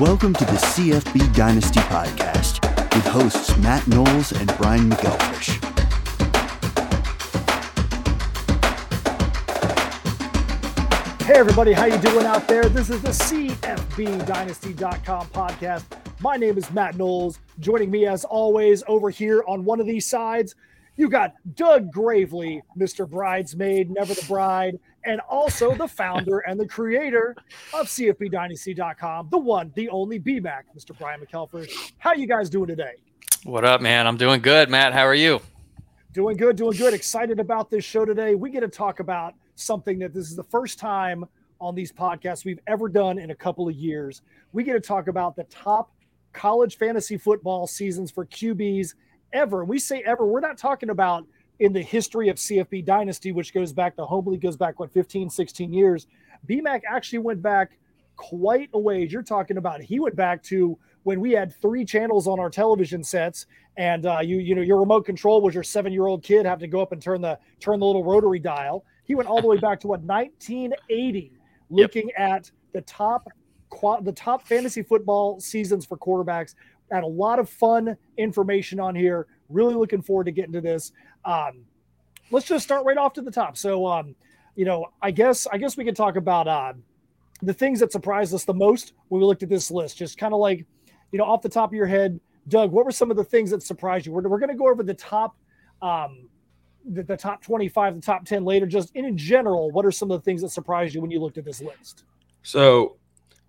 Welcome to the CFB Dynasty Podcast with hosts Matt Knowles and Brian McElfish. Hey everybody, how you doing out there? This is the CFBDynasty.com podcast. My name is Matt Knowles. Joining me as always over here on one of these sides, you got Doug Gravely, Mr. Bridesmaid, Never the Bride, and also the founder and the creator of CFBDynasty.com, the one, the only BMAC, Mr. Brian McElfish. How you guys doing today? What up, man? I'm doing good, Matt. How are you? Doing good, doing good. Excited about this show today. We get to talk about something that this is the first time on these podcasts we've ever done in a couple of years. We get to talk about the top college fantasy football seasons for QBs ever. And we say ever, we're not talking about in the history of CFB Dynasty, which goes back, the home league goes back, what, 15, 16 years. BMAC actually went back quite a ways. You're talking about he went back to when we had three channels on our television sets and uh, you you know your remote control was your seven year old kid having to go up and turn the turn the little rotary dial he went all the way back to what 1980, looking yep. at the top the top fantasy football seasons for quarterbacks. Had a lot of fun information on here. Really looking forward to getting to this. Um, let's just start right off to the top. So, um, you know, I guess I guess we can talk about uh, the things that surprised us the most when we looked at this list. Just kind of like, you know, off the top of your head, Doug, what were some of the things that surprised you? We're, we're going to go over the top um, the, the top 25, the top 10 later. Just in general, what are some of the things that surprised you when you looked at this list? So,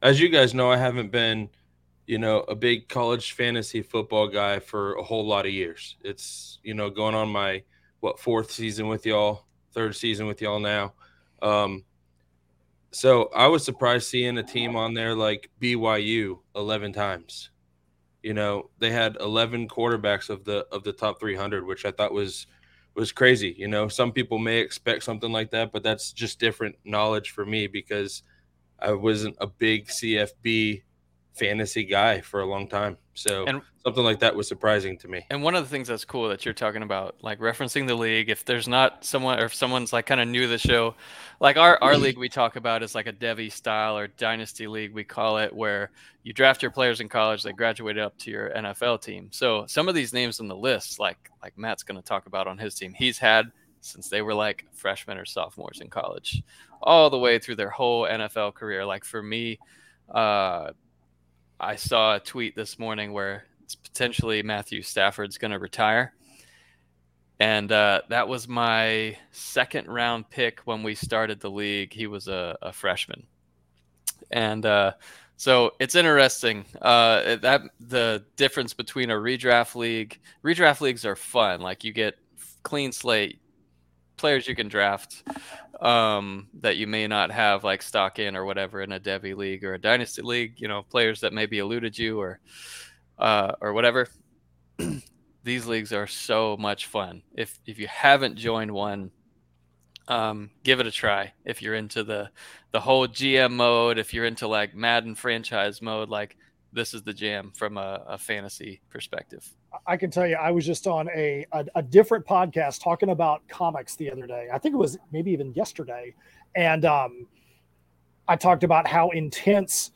as you guys know, I haven't been, you know, a big college fantasy football guy for a whole lot of years. It's, you know, going on my, what, fourth season with y'all, third season with y'all now. Um, so I was surprised seeing a team on there like BYU 11 times. You know, they had 11 quarterbacks of the of the top 300, which I thought was – was crazy. You know, some people may expect something like that, but that's just different knowledge for me because I wasn't a big CFB fantasy guy for a long time. So and, something like that was surprising to me. And one of the things that's cool that you're talking about, like referencing the league, if there's not someone or if someone's like kind of new to the show, like our, our league we talk about is like a Devy style or dynasty league, we call it, where you draft your players in college, they graduate up to your NFL team. So some of these names on the list, like like Matt's gonna talk about on his team, he's had since they were like freshmen or sophomores in college, all the way through their whole NFL career. Like for me, uh I saw a tweet this morning where it's potentially Matthew Stafford's going to retire. And uh, that was my second round pick when we started the league. He was a, a freshman. And uh, so it's interesting uh, that the difference between a redraft league, redraft leagues are fun. Like you get clean slate players you can draft um, that you may not have like stock in or whatever in a Devy league or a dynasty league. You know, players that maybe eluded you or uh, or whatever. These leagues are so much fun. If if you haven't joined one, um, give it a try. If you're into the the whole GM mode, if you're into like Madden franchise mode, like this is the jam from a, a fantasy perspective. I can tell you, I was just on a, a, a different podcast talking about comics the other day. I think it was maybe even yesterday, and um, I talked about how intense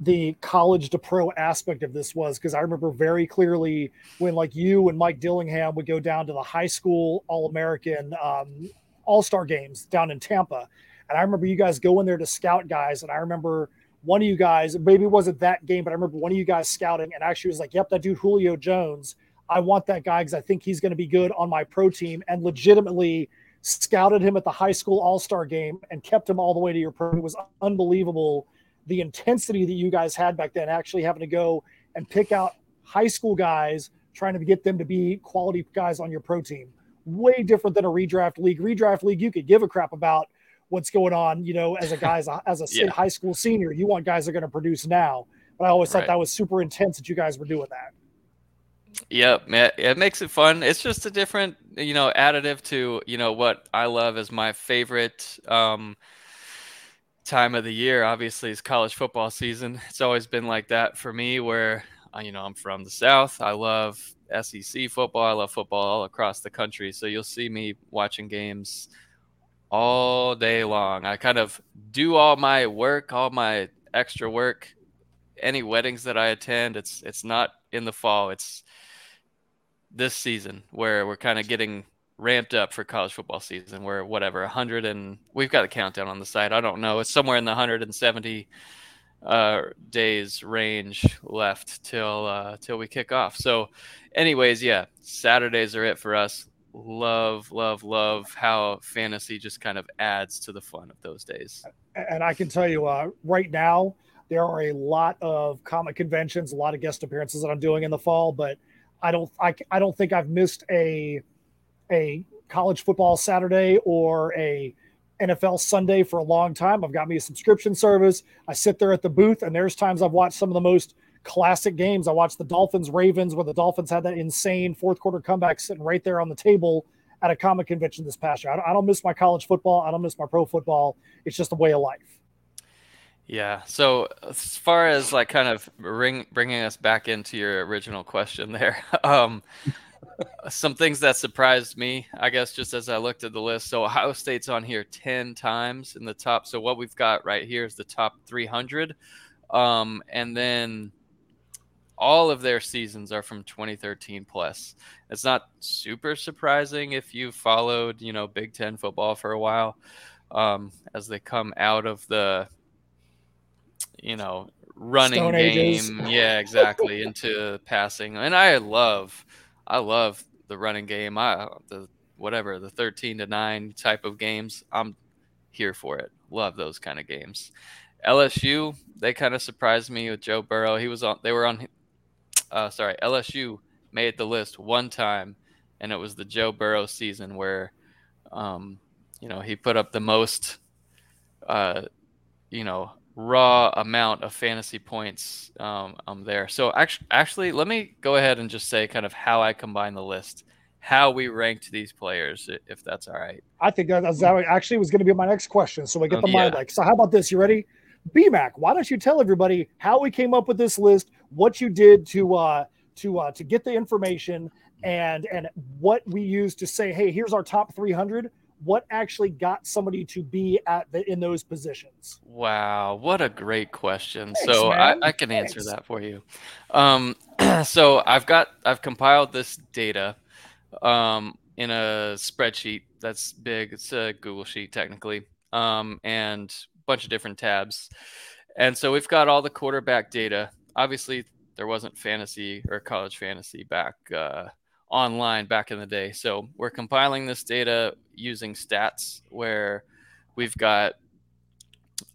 the college to pro aspect of this was because I remember very clearly when like you and Mike Dillingham would go down to the high school All American um, All Star games down in Tampa, and I remember you guys going there to scout guys, and I remember one of you guys, maybe it wasn't that game, but I remember one of you guys scouting and actually was like, yep, that dude Julio Jones. I want that guy because I think he's going to be good on my pro team and legitimately scouted him at the high school all star game and kept him all the way to your pro. It was unbelievable the intensity that you guys had back then, actually having to go and pick out high school guys, trying to get them to be quality guys on your pro team. Way different than a redraft league. Redraft league, you could give a crap about what's going on, you know, as a guy, as a, as a yeah. high school senior. You want guys that are going to produce now. But I always thought right. that was super intense that you guys were doing that. Yep, it makes it fun. It's just a different, you know, additive to, you know, what I love as my favorite um, time of the year. Obviously, is college football season. It's always been like that for me, where uh, you know I'm from the South. I love SEC football. I love football all across the country. So you'll see me watching games all day long. I kind of do all my work, all my extra work any weddings that I attend, it's it's not in the fall. It's this season where we're kind of getting ramped up for college football season. Where whatever 100 and we've got a countdown on the site. I don't know. It's somewhere in the 170 uh, days range left till uh, till we kick off. So, anyways, yeah, Saturdays are it for us. Love, love, love how fantasy just kind of adds to the fun of those days. And I can tell you, uh, right now there are a lot of comic conventions, a lot of guest appearances that I'm doing in the fall, but I don't, I, I don't think I've missed a a college football Saturday or a NFL Sunday for a long time. I've got me a subscription service. I sit there at the booth, and there's times I've watched some of the most classic games. I watched the Dolphins Ravens, where the Dolphins had that insane fourth quarter comeback sitting right there on the table at a comic convention this past year. I don't, I don't miss my college football. I don't miss my pro football. It's just a way of life. Yeah. So as far as like kind of bring, bringing us back into your original question there, um, some things that surprised me, I guess, just as I looked at the list. So Ohio State's on here 10 times in the top. So what we've got right here is the top 300. Um, and then all of their seasons are from 2013 plus. It's not super surprising if you followed, you know, Big Ten football for a while um, as they come out of the, you know, running Stone game. Ages. Yeah, exactly. into passing. And I love – I love the running game. I the whatever the 13 to 9 type of games. I'm here for it. Love those kind of games. LSU, they kind of surprised me with Joe Burrow. He was on they were on uh sorry, LSU made the list one time and it was the Joe Burrow season where um you know, he put up the most uh you know, raw amount of fantasy points um, um there. So actually, actually, let me go ahead and just say kind of how I combine the list, how we ranked these players, if that's all right. I think that, that's that actually was going to be my next question. So we get the Okay. mind like. So how about this? You ready? BMAC, why don't you tell everybody how we came up with this list, what you did to uh to uh to get the information and and what we used to say, hey, here's our top 300. What actually got somebody to be at the in those positions? Wow, what a great question. Thanks, so. I, I can answer Thanks. that for you. Um, so I've got I've compiled this data um, in a spreadsheet that's big. It's a Google sheet technically, um, and bunch of different tabs. And so we've got all the quarterback data. Obviously, there wasn't fantasy or college fantasy back uh, online back in the day. So we're compiling this data using stats where we've got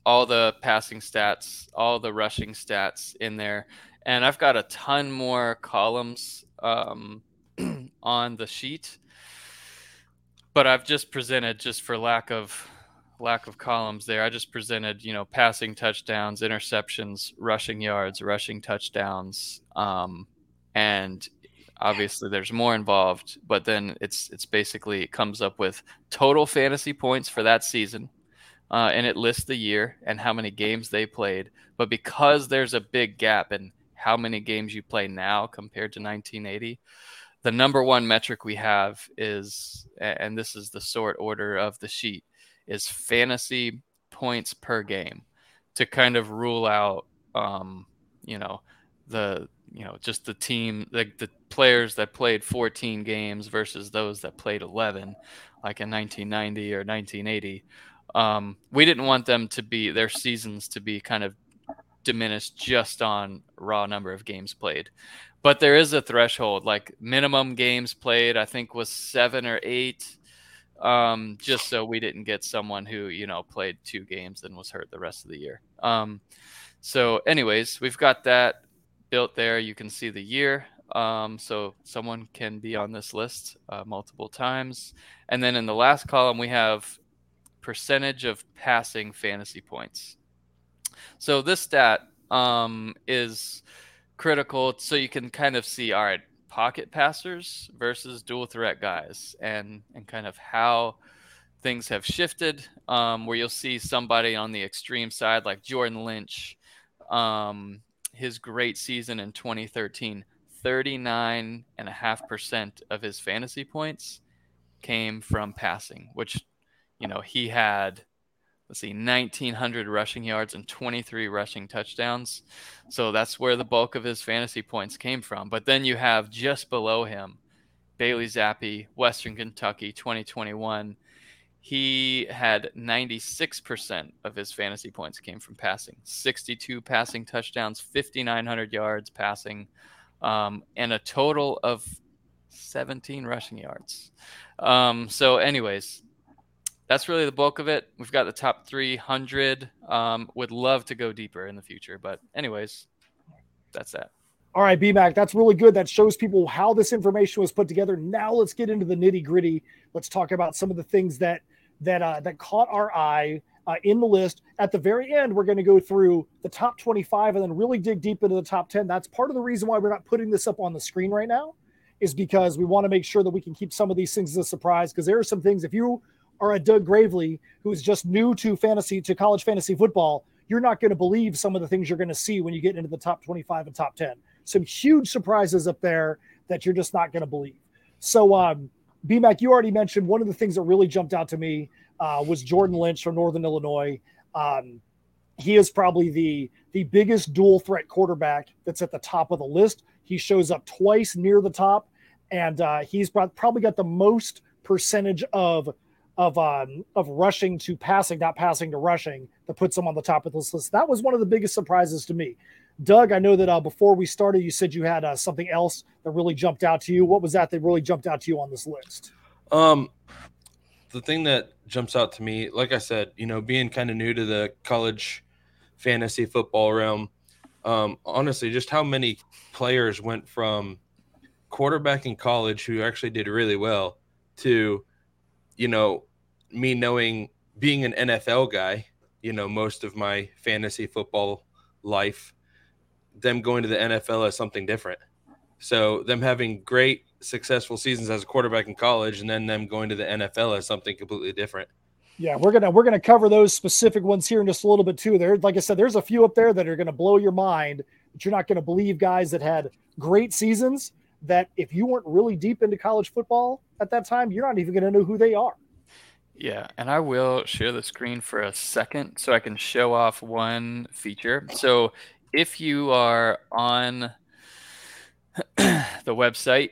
all the passing stats, all the rushing stats in there. And I've got a ton more columns um, on the sheet, but I've just presented just for lack of lack of columns there. I just presented, you know, passing touchdowns, interceptions, rushing yards, rushing touchdowns, um, and obviously there's more involved. But then it's it's basically it comes up with total fantasy points for that season, uh, and it lists the year and how many games they played. But because there's a big gap in how many games you play now compared to 1980, the number one metric we have is, and this is the sort order of the sheet, is fantasy points per game to kind of rule out, um, you know, the you know just the team the, the players that played 14 games versus those that played 11 like in 1990 or 1980 um, we didn't want them to be their seasons to be kind of diminished just on raw number of games played. But there is a threshold like minimum games played i think was seven or eight um, just so we didn't get someone who you know played two games and was hurt the rest of the year. Um, so anyways we've got that built there. You can see the year. Um, so someone can be on this list uh, multiple times. And then in the last column we have percentage of passing fantasy points. So this stat um, is critical so you can kind of see all right pocket passers versus dual threat guys and and kind of how things have shifted um, where you'll see somebody on the extreme side like jordan lynch um, his great season in 2013 39.5% of his fantasy points came from passing which you know he had let's see, 1,900 rushing yards and 23 rushing touchdowns. So that's where the bulk of his fantasy points came from. But then you have just below him Bailey Zappe Western Kentucky, 2021. He had 96% of his fantasy points came from passing, 62 passing touchdowns, 5,900 yards passing, um, and a total of 17 rushing yards. Um, so, anyways, that's really the bulk of it. We've got the top 300. Um, would love to go deeper in the future, but anyways, that's that. All right, BMAC, that's really good. That shows people how this information was put together. Now let's get into the nitty gritty. Let's talk about some of the things that that uh, that caught our eye uh, in the list. At the very end, we're going to go through the top 25 and then really dig deep into the top 10. That's part of the reason why we're not putting this up on the screen right now, is because we want to make sure that we can keep some of these things as a surprise. Because there are some things if you are a Doug Gravely who is just new to fantasy to college fantasy football, you're not going to believe some of the things you're going to see when you get into the top 25 and top 10 some huge surprises up there that you're just not going to believe. So, um, BMAC, you already mentioned one of the things that really jumped out to me uh, was Jordan Lynch from Northern Illinois. Um, he is probably the the biggest dual threat quarterback that's at the top of the list. He shows up twice near the top, and uh, he's probably got the most percentage of of um, of rushing to passing, not passing to rushing, that puts him on the top of this list. That was one of the biggest surprises to me. Doug, I know that uh, before we started, you said you had uh, something else that really jumped out to you. What was that that really jumped out to you on this list? Um, the thing that jumps out to me, like I said, you know, being kind of new to the college fantasy football realm, um, honestly, just how many players went from quarterback in college who actually did really well to, you know, me knowing being an NFL guy, you know, most of my fantasy football life them going to the NFL as something different. So them having great successful seasons as a quarterback in college and then them going to the NFL as something completely different. Yeah, we're gonna we're gonna cover those specific ones here in just a little bit too. There, like I said, there's a few up there that are gonna blow your mind. But you're not gonna believe guys that had great seasons. That if you weren't really deep into college football at that time, you're not even gonna know who they are. Yeah, and I will share the screen for a second so I can show off one feature. So if you are on the website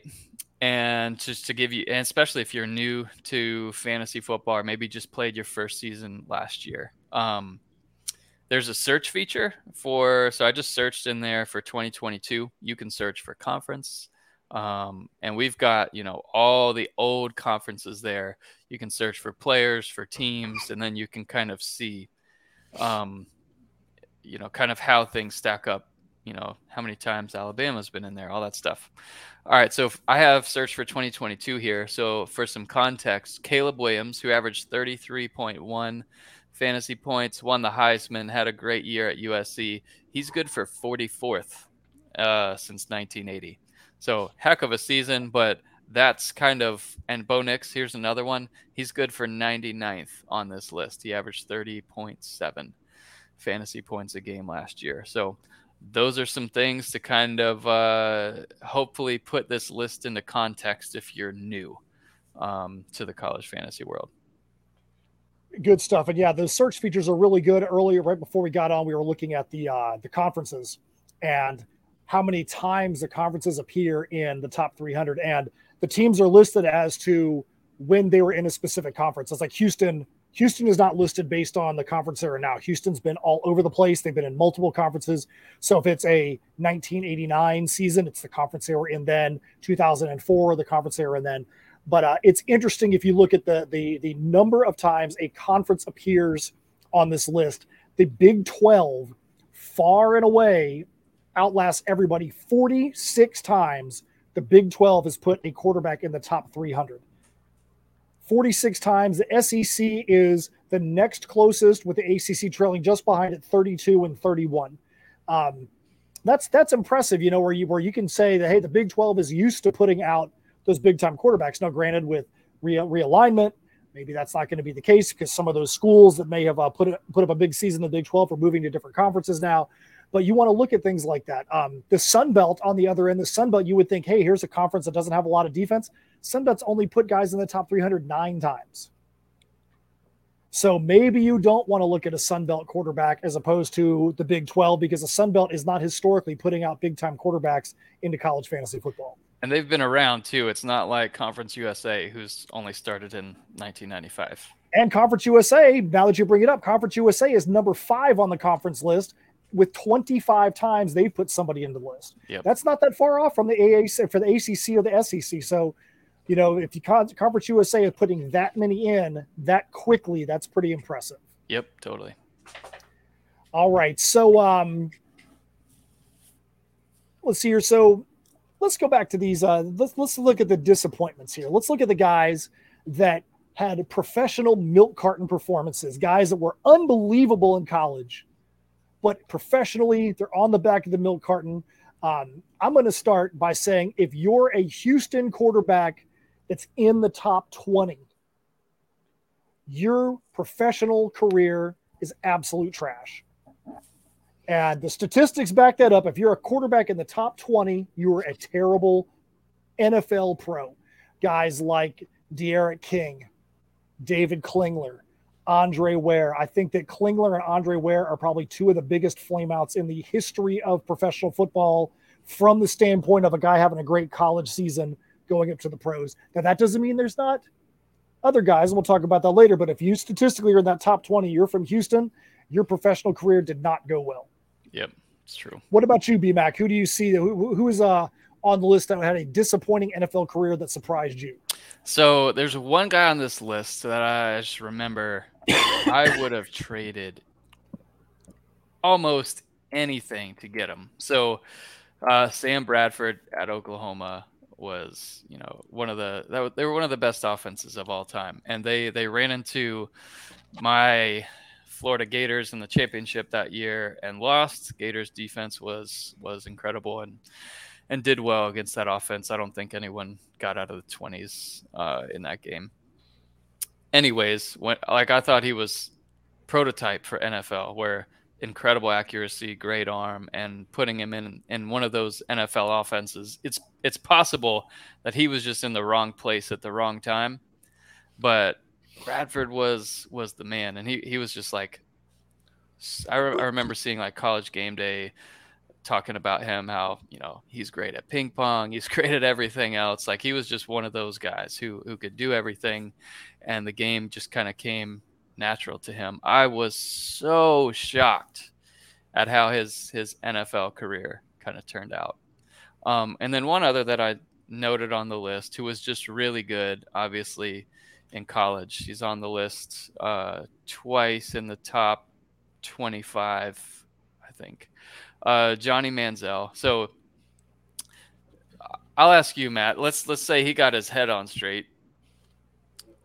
and just to give you and especially if you're new to fantasy football or maybe just played your first season last year um, there's a search feature for so i just searched in there for 2022 you can search for conference um, and we've got you know all the old conferences there you can search for players for teams and then you can kind of see um, you know, kind of how things stack up, you know, how many times Alabama's been in there, all that stuff. All right, so I have searched for 2022 here. So for some context, Caleb Williams, who averaged 33.1 fantasy points, won the Heisman, had a great year at USC. He's good for 44th uh, since 1980. So heck of a season, but that's kind of and Bo Nix, here's another one. He's good for 99th on this list. He averaged 30.7 fantasy points a game last year. So those are some things to kind of uh, hopefully put this list into context if you're new um, to the college fantasy world. Good stuff, and yeah, those search features are really good. Earlier, right before we got on, we were looking at the uh, the conferences and how many times the conferences appear in the top 300, and the teams are listed as to when they were in a specific conference. It's like Houston Houston is not listed based on the conference they're in now. Houston's been all over the place. They've been in multiple conferences. So if it's a 1989 season, it's the conference they were in then. 2004, the conference they were in then. But uh, it's interesting if you look at the, the the number of times a conference appears on this list. The Big 12, far and away, outlasts everybody. 46 times the Big 12 has put a quarterback in the top 300. 46 times. The SEC is the next closest, with the ACC trailing just behind at 32 and 31. Um, that's that's impressive, you know, where you where you can say that hey, the Big 12 is used to putting out those big time quarterbacks. Now, granted, with re- realignment, maybe that's not going to be the case because some of those schools that may have uh, put put up a big season in the Big 12 are moving to different conferences now. But you want to look at things like that. Um, the Sun Belt on the other end, the Sun Belt, you would think, hey, here's a conference that doesn't have a lot of defense. Sun Belt's only put guys in the top 309 times. So maybe you don't want to look at a Sun Belt quarterback as opposed to the Big 12 because the Sun Belt is not historically putting out big time quarterbacks into college fantasy football. And they've been around too. It's not like Conference USA, who's only started in 1995. And Conference USA, now that you bring it up, Conference USA is number five on the conference list with 25 times they've put somebody in the list. Yep. That's not that far off from the AAC for the ACC or the SEC. So, you know, if you Conference USA is putting that many in that quickly, that's pretty impressive. Yep, totally. All right. So, um, let's see here. So, let's go back to these. Uh, let's let's look at the disappointments here. Let's look at the guys that had professional milk carton performances, guys that were unbelievable in college, but professionally they're on the back of the milk carton. Um, I'm going to start by saying if you're a Houston quarterback that's in the top 20, your professional career is absolute trash. And the statistics back that up. If you're a quarterback in the top 20, you're a terrible NFL pro. Guys like D'Eriq King, David Klingler, Andre Ware. I think that Klingler and Andre Ware are probably two of the biggest flameouts in the history of professional football from the standpoint of a guy having a great college season going up to the pros. Now, that doesn't mean there's not other guys, and we'll talk about that later. But if you statistically are in that top 20, you're from Houston, your professional career did not go well. Yep, it's true. What about you, BMAC? Who do you see? Who, who is uh, on the list that had a disappointing NFL career that surprised you? So there's one guy on this list that I just remember I would have traded almost anything to get him. So uh, Sam Bradford at Oklahoma was, you know, one of the that, they were one of the best offenses of all time, and they they ran into my Florida Gators in the championship that year and lost. Gators defense was was incredible and and did well against that offense. I don't think anyone got out of the 20s uh, in that game. Anyways, when, like I thought he was prototype for NFL, where incredible accuracy, great arm, and putting him in in one of those NFL offenses. It's it's possible that he was just in the wrong place at the wrong time, but Bradford was was the man, and he he was just like. I, re- I remember seeing like college game day talking about him how you know he's great at ping pong he's great at everything else like he was just one of those guys who who could do everything and the game just kind of came natural to him. I was so shocked at how his his nfl career kind of turned out. Um, and then one other that i noted on the list who was just really good obviously in college he's on the list uh, twice in the top 25 i think uh, Johnny Manziel. So I'll ask you, Matt. Let's let's say he got his head on straight.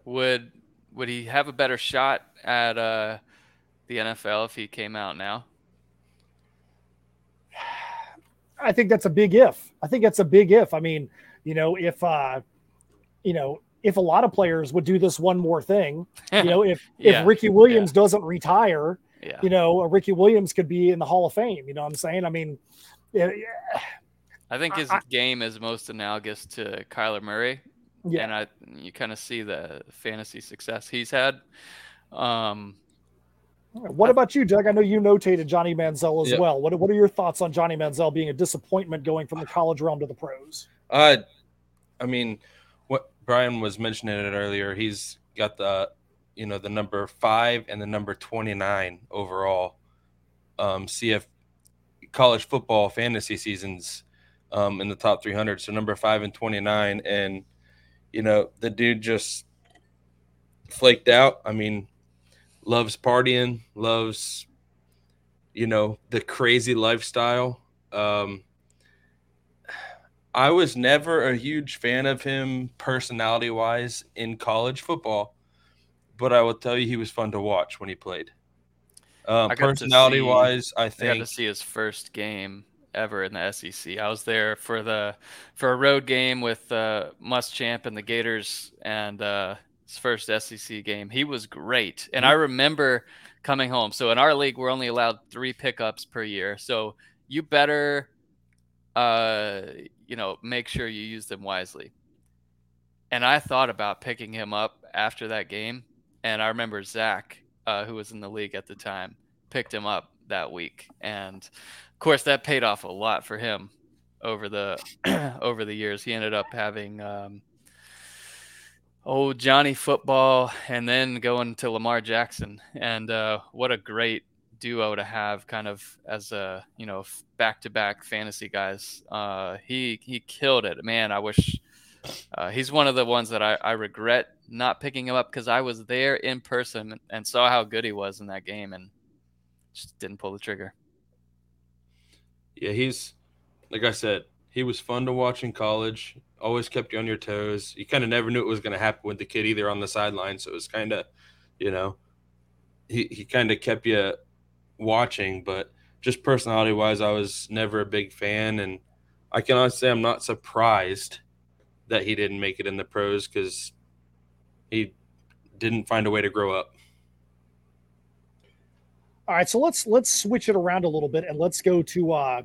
Would would he have a better shot at uh, the NFL if he came out now? I think that's a big if. I think that's a big if. I mean, you know, if uh, you know, if a lot of players would do this one more thing, you know, if yeah. if Ricky Williams yeah. doesn't retire, yeah. you know, Ricky Williams could be in the Hall of Fame. You know what I'm saying? I mean, yeah, I think his I, game is most analogous to Kyler Murray. Yeah. And I, you kind of see the fantasy success he's had. Um, what about you, Doug? I know you notated Johnny Manziel as yep. well. What, what are your thoughts on Johnny Manziel being a disappointment going from the college realm to the pros? Uh, I mean, what Brian was mentioning it earlier. He's got the you know the number five and the number 29 overall um, CF college football fantasy seasons um, in the top 300. So number five and 29, and you know the dude just flaked out. I mean, loves partying, loves you know the crazy lifestyle. Um, I was never a huge fan of him personality wise in college football but I will tell you he was fun to watch when he played. Um, personality see, wise, I think I got to see his first game ever in the SEC. I was there for the for a road game with uh, Muschamp and the Gators, and uh, his first SEC game. He was great, and I mm-hmm. remember coming home. So in our league, we're only allowed three pickups per year. So you better, uh, you know, make sure you use them wisely. And I thought about picking him up after that game and I remember Zach uh, who was in the league at the time, picked him up that week, and of course that paid off a lot for him over the over the years. He ended up having um, oh Johnny football, and then going to Lamar Jackson, and uh, what a great duo to have, kind of as a you know back to back fantasy guys. Uh, he he killed it, man. I wish. Uh, he's one of the ones that I, I regret not picking him up because I was there in person and saw how good he was in that game and just didn't pull the trigger. Yeah, he's like I said, he was fun to watch in college. Always kept you on your toes. You kind of never knew what was going to happen with the kid either on the sideline. So it was kind of, you know, he, he kind of kept you watching. But just personality wise, I was never a big fan. And I can honestly say I'm not surprised that he didn't make it in the pros because he didn't find a way to grow up. All right, so let's let's switch it around a little bit and let's go to uh,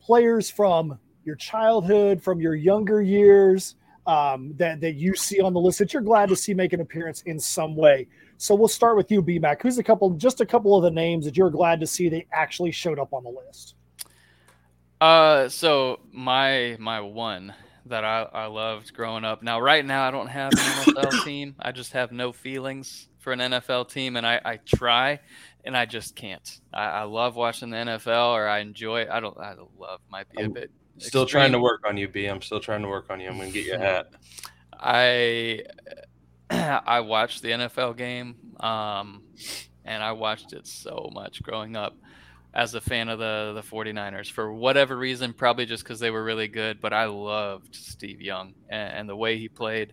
players from your childhood, from your younger years um, that that you see on the list that you're glad to see make an appearance in some way. So we'll start with you, BMAC. Who's a couple, just a couple of the names that you're glad to see they actually showed up on the list? Uh, so my my one that I, I loved growing up. Now, right now, I don't have an NFL team. I just have no feelings for an NFL team, and I, I try, and I just can't. I, I love watching the NFL, or I enjoy. I don't. I don't love might be a bit. Still extreme. trying to work on you, B. I'm still trying to work on you. I'm gonna get you a hat. I I watched the NFL game, um, and I watched it so much growing up as a fan of the the 49ers for whatever reason probably just because they were really good but i loved steve young and, and, the way he played.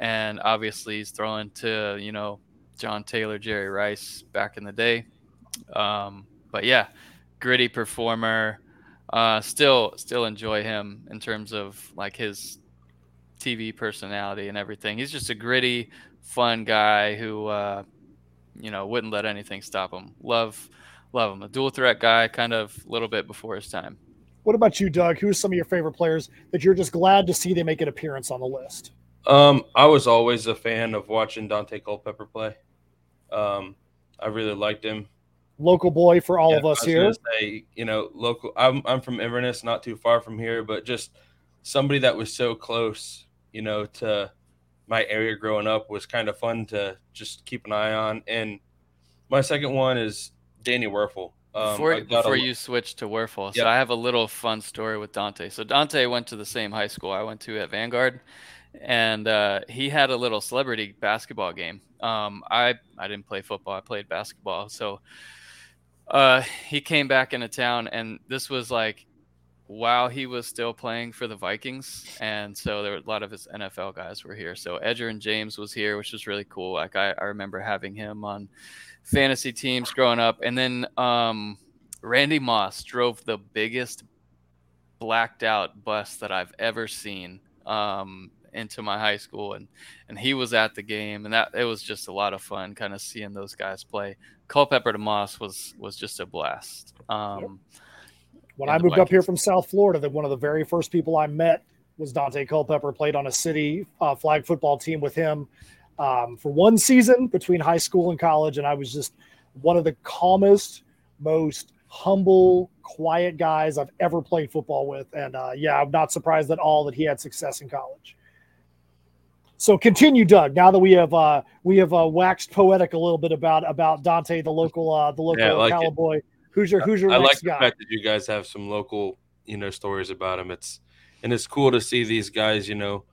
And obviously he's throwing to you know john taylor jerry rice back in the day. Um, but yeah gritty performer. Uh, still still enjoy him in terms of like his tv personality and everything. He's just a gritty fun guy who uh, you know wouldn't let anything stop him. Love love him. A dual threat guy, kind of a little bit before his time. What about you, Doug? Who are some of your favorite players that you're just glad to see they make an appearance on the list? Um, I was always a fan of watching Dante Culpepper play. Um, I really liked him. Local boy for all yeah, of us here. Say, you know, local. I'm I'm from Inverness, not too far from here, but just somebody that was so close, you know, to my area growing up was kind of fun to just keep an eye on. And my second one is Danny Wuerffel. Um, before before a, you switch to Wuerffel, so I have a little fun story with Dante. So Dante went to the same high school I went to at Vanguard, and uh, he had a little celebrity basketball game. Um, I I didn't play football; I played basketball. So uh, he came back into town, and this was like while he was still playing for the Vikings, and so there were a lot of his NFL guys were here. So Edgerrin James was here, which was really cool. Like I, I remember having him on fantasy teams growing up. And then um, Randy Moss drove the biggest blacked out bus that I've ever seen um, into my high school, and and he was at the game, and that it was just a lot of fun, kind of seeing those guys play. Culpepper to Moss was was just a blast. Um, when I moved up here from South Florida, that one of the very first people I met was Dante Culpepper. Played on a city uh, flag football team with him um, for one season between high school and college, and I was just one of the calmest, most humble, quiet guys I've ever played football with. And uh, yeah, I'm not surprised at all that he had success in college. So continue, Doug. Now that we have uh, we have uh, waxed poetic a little bit about about Dante, the local uh, the local yeah, like cowboy. Who's your who's your I like the guy? fact that you guys have some local you know stories about him. It's and it's cool to see these guys you know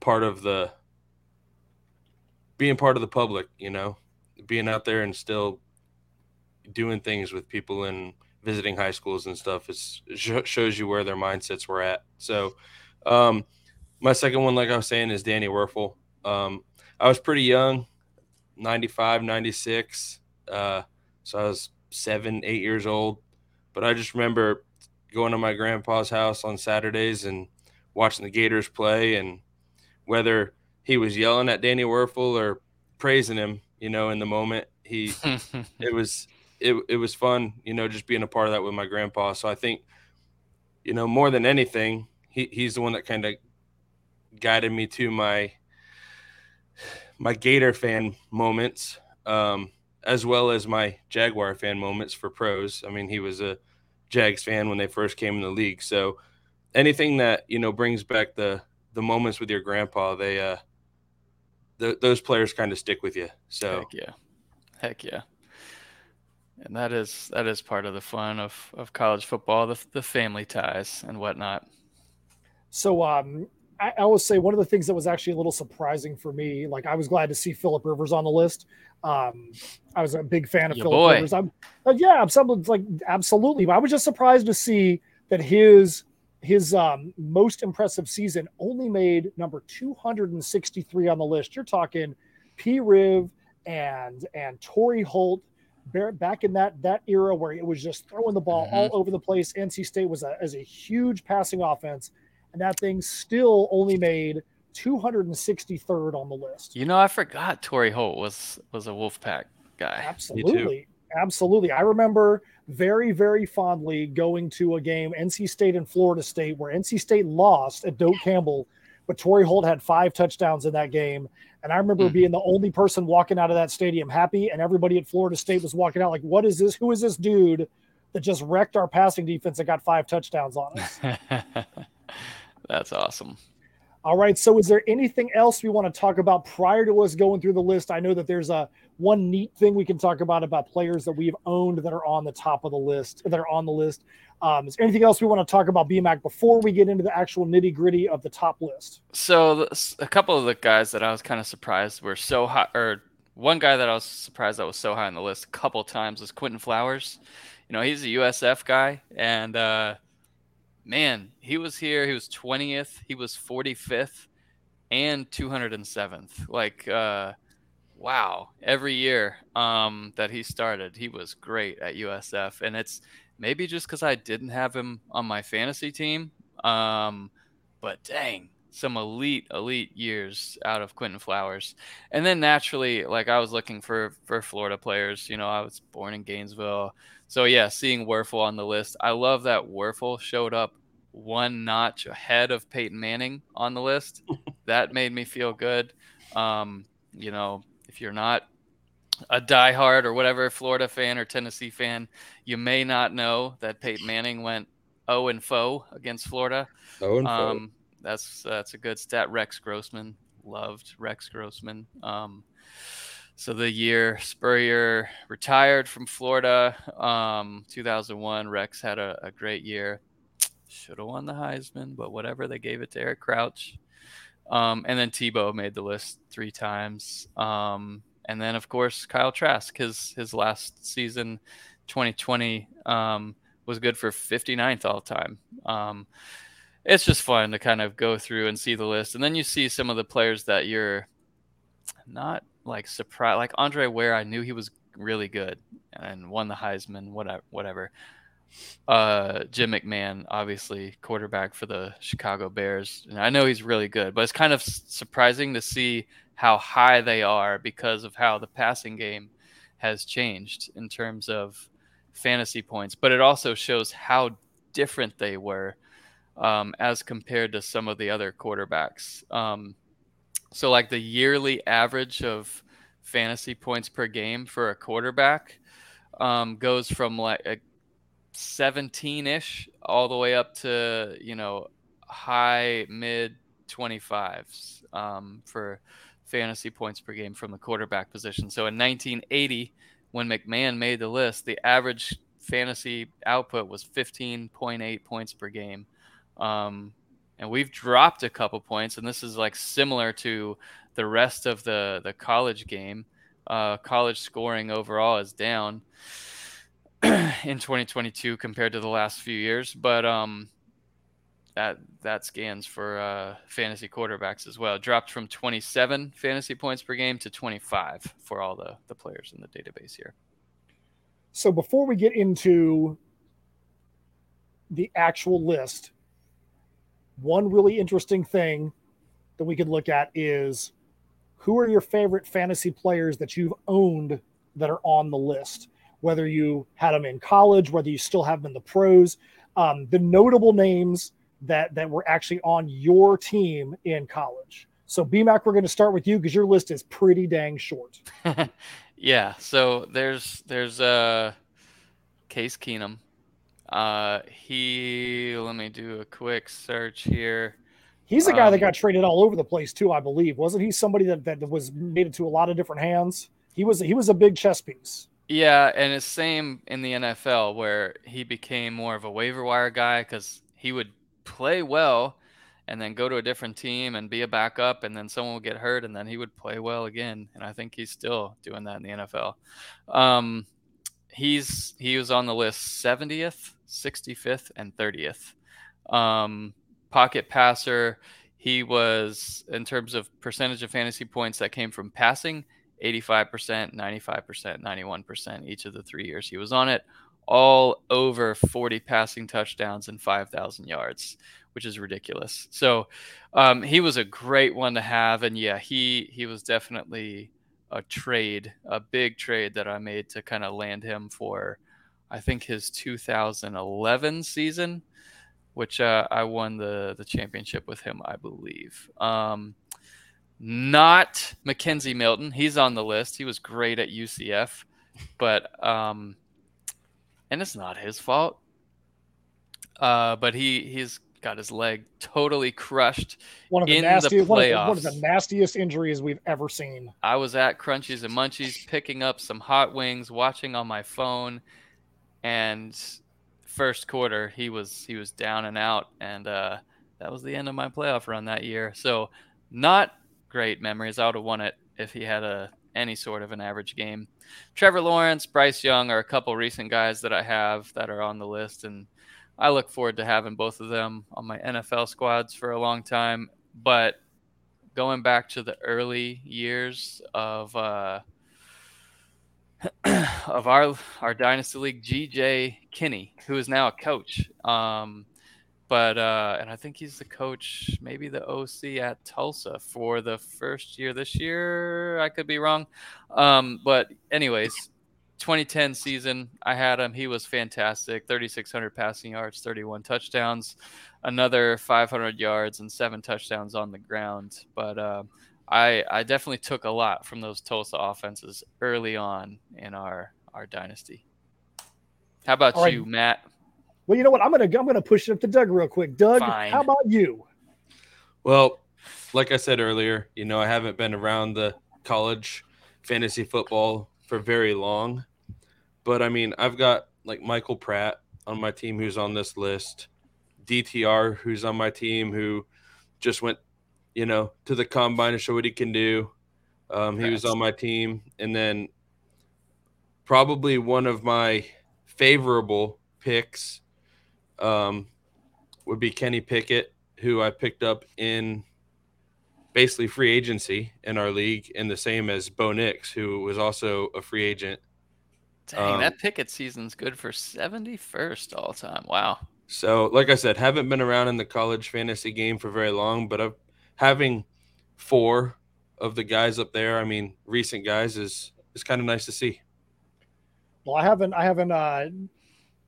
part of the being part of the public, you know, being out there and still doing things with people and visiting high schools and stuff is shows you where their mindsets were at. So, um, my second one, like I was saying, is Danny Wuerffel. Um, I was pretty young, 95, 96. Uh, so I was seven, eight years old. But I just remember going to my grandpa's house on Saturdays and watching the Gators play and whether he was yelling at Danny Wuerffel or praising him, you know, in the moment. He it was it it was fun, you know, just being a part of that with my grandpa. So I think, you know, more than anything, he, he's the one that kind of guided me to my my Gator fan moments. Um, as well as my Jaguar fan moments for pros. I mean, he was a Jags fan when they first came in the league. So anything that you know brings back the the moments with your grandpa, they uh, th- those players kind of stick with you. So heck yeah, heck yeah. And that is that is part of the fun of, of college football, the, the family ties and whatnot. So um, I, I will say one of the things that was actually a little surprising for me, like I was glad to see Philip Rivers on the list. Um, I was a big fan of Your Philip boy. Rivers. I'm, uh, yeah, I'm some- like absolutely. But I was just surprised to see that his his um, most impressive season only made number 263 on the list. You're talking P. Riv and and Torry Holt back in that that era where it was just throwing the ball Mhm. all over the place. NC State was a, as a huge passing offense, and that thing still only made 263rd on the list. You know, I forgot Torry Holt was was a Wolfpack guy. Absolutely. Absolutely. I remember very, very fondly going to a game, NC State and Florida State, where NC State lost at Doak Campbell, but Torry Holt had five touchdowns in that game. And I remember Mhm. being the only person walking out of that stadium happy, and everybody at Florida State was walking out like, What is this? Who is this dude that just wrecked our passing defense and got five touchdowns on us? That's awesome. All right. So, is there anything else we want to talk about prior to us going through the list? I know that there's a one neat thing we can talk about about players that we've owned that are on the top of the list, that are on the list. Um, is there anything else we want to talk about BMAC before we get into the actual nitty gritty of the top list? So a couple of the guys that I was kind of surprised were so high, or one guy that I was surprised that was so high on the list a couple times was Quinton Flowers. You know, he's a USF guy, and uh, man, he was here. He was 20th. He was 45th and 207th. Like, uh, wow! Every year um, that he started, he was great at USF, and it's maybe just because I didn't have him on my fantasy team. Um, but dang, some elite, elite years out of Quinton Flowers. And then naturally, like I was looking for for Florida players. You know, I was born in Gainesville, so yeah, seeing Wuerffel on the list, I love that Wuerffel showed up one notch ahead of Peyton Manning on the list. that made me feel good. Um, you know, if you're not a diehard or whatever Florida fan or Tennessee fan, you may not know that Peyton Manning went 0 and foe against Florida. oh, and Um, that's that's a good stat. Rex Grossman loved Rex Grossman. Um, so the year Spurrier retired from Florida, um, 2001, Rex had a, a great year. Should have won the Heisman, but whatever. They gave it to Eric Crouch. Um, and then Tebow made the list three times. Um, and then of course Kyle Trask, his his last season, 2020, um, was good for 59th all time. It's just fun to kind of go through and see the list, and then you see some of the players that you're not like surprised. Like Andre Ware, I knew he was really good and won the Heisman, whatever. Whatever. Uh, Jim McMahon, obviously quarterback for the Chicago Bears, and I know he's really good, but it's kind of surprising to see how high they are because of how the passing game has changed in terms of fantasy points. But it also shows how different they were um, as compared to some of the other quarterbacks. Um, so, like the yearly average of fantasy points per game for a quarterback um, goes from like a 17 ish all the way up to, you know, high mid 25s um, for fantasy points per game from the quarterback position. So, in 1980, when McMahon made the list, the average fantasy output was 15.8 points per game. Um, and we've dropped a couple points, and this is like similar to the rest of the the college game. Uh, college scoring overall is down in 2022 compared to the last few years, but um, that that scans for uh, fantasy quarterbacks as well. Dropped from 27 fantasy points per game to 25 for all the the players in the database here. So before we get into the actual list, one really interesting thing that we could look at is who are your favorite fantasy players that you've owned that are on the list? Whether you had them in college, whether you still have them in the pros, um, the notable names that that were actually on your team in college. So BMAC, we're going to start with you because your list is pretty dang short. yeah. So there's there's uh Case Keenum. Uh, he let me do a quick search here. He's the guy um, that got traded all over the place too, I believe. Wasn't he somebody that, that was made it to a lot of different hands? He was he was a big chess piece. Yeah, and it's same in the NFL where he became more of a waiver wire guy because he would play well and then go to a different team and be a backup and then someone would get hurt and then he would play well again and i think he's still doing that in the nfl um, he's he was on the list 70th 65th and 30th um, pocket passer he was in terms of percentage of fantasy points that came from passing 85% 95% 91% each of the three years he was on it all over 40 passing touchdowns and 5000 yards which is ridiculous. So um, he was a great one to have, and yeah, he he was definitely a trade, a big trade that I made to kind of land him for, I think his 2011 season, which uh, I won the the championship with him, I believe. Um, not McKenzie Milton. He's on the list. He was great at UCF, but um, and it's not his fault. Uh, but he he's got his leg totally crushed one of the in nastiest, the playoffs. One of the, one of the nastiest injuries we've ever seen. I was at Crunchies and Munchies picking up some hot wings, watching on my phone, and first quarter he was he was down and out, and uh, that was the end of my playoff run that year. So not great memories. I would have won it if he had a any sort of an average game. Trevor Lawrence, Bryce Young are a couple recent guys that I have that are on the list, and I look forward to having both of them on my NFL squads for a long time. But going back to the early years of uh, of our our dynasty league, GJ Kinne, who is now a coach. Um, but uh, and I think he's the coach, maybe the OC at Tulsa for the first year this year. I could be wrong. Um, but anyways, 2010 season, I had him. He was fantastic 3,600 passing yards, 31 touchdowns, another 500 yards, and seven touchdowns on the ground. But uh, I, I definitely took a lot from those Tulsa offenses early on in our, our dynasty. How about you, Matt? Well, you know what? I'm gonna I'm gonna push it up to Doug real quick. Doug, Fine. how about you? Well, like I said earlier, you know I haven't been around the college fantasy football for very long. But I mean, I've got like Michael Pratt on my team who's on this list, DTR who's on my team who just went, you know, to the combine to show what he can do. Um, he was on my team, and then probably one of my favorable picks um, would be Kenny Pickett, who I picked up in basically free agency in our league, and the same as Bo Nix, who was also a free agent. Dang, um, that Pickett season's good for 71st all time. Wow. So, like I said, haven't been around in the college fantasy game for very long, but I've, having four of the guys up there, I mean, recent guys, is is kind of nice to see. Well, I haven't, I haven't uh,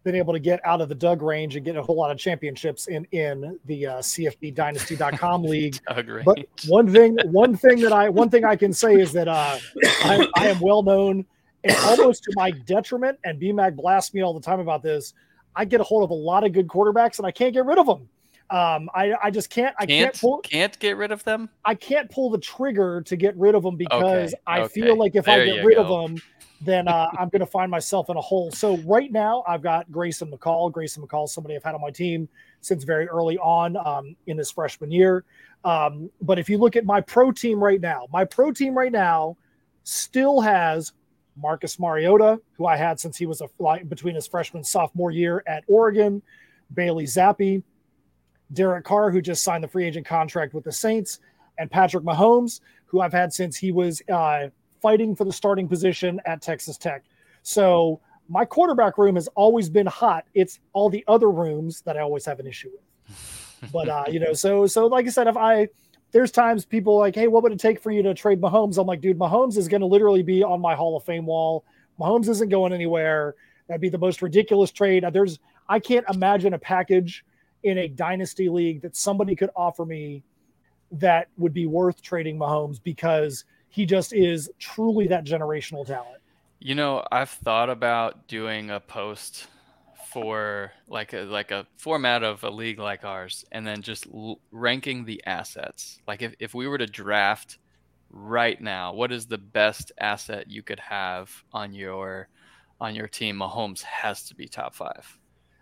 been able to get out of the Doug range and get a whole lot of championships in in the uh, CFBDynasty.com league. but one thing, one thing that I one thing I can say is that uh, I, I am well known and almost to my detriment. And BMAC blasts me all the time about this. I get a hold of a lot of good quarterbacks and I can't get rid of them. Um, I, I just can't. I can't, can't pull. Can't get rid of them. I can't pull the trigger to get rid of them because okay, I okay. feel like if there I get rid go. of them, then uh, I'm going to find myself in a hole. So right now, I've got Grayson McCall. Grayson McCall, somebody I've had on my team since very early on um, in his freshman year. Um, but if you look at my pro team right now, my pro team right now still has Marcus Mariota, who I had since he was a like, between his freshman sophomore year at Oregon, Bailey Zappe, Derek Carr, who just signed the free agent contract with the Saints, and Patrick Mahomes, who I've had since he was uh, fighting for the starting position at Texas Tech. So my quarterback room has always been hot. It's all the other rooms that I always have an issue with. but uh, you know, so so like I said, if I there's times people like, hey, what would it take for you to trade Mahomes? I'm like, dude, Mahomes is going to literally be on my Hall of Fame wall. Mahomes isn't going anywhere. That'd be the most ridiculous trade. There's I can't imagine a package in a dynasty league that somebody could offer me that would be worth trading Mahomes because he just is truly that generational talent. You know, I've thought about doing a post for like a like a format of a league like ours and then just l- ranking the assets. Like if, if we were to draft right now, what is the best asset you could have on your on your team? Mahomes has to be top 5.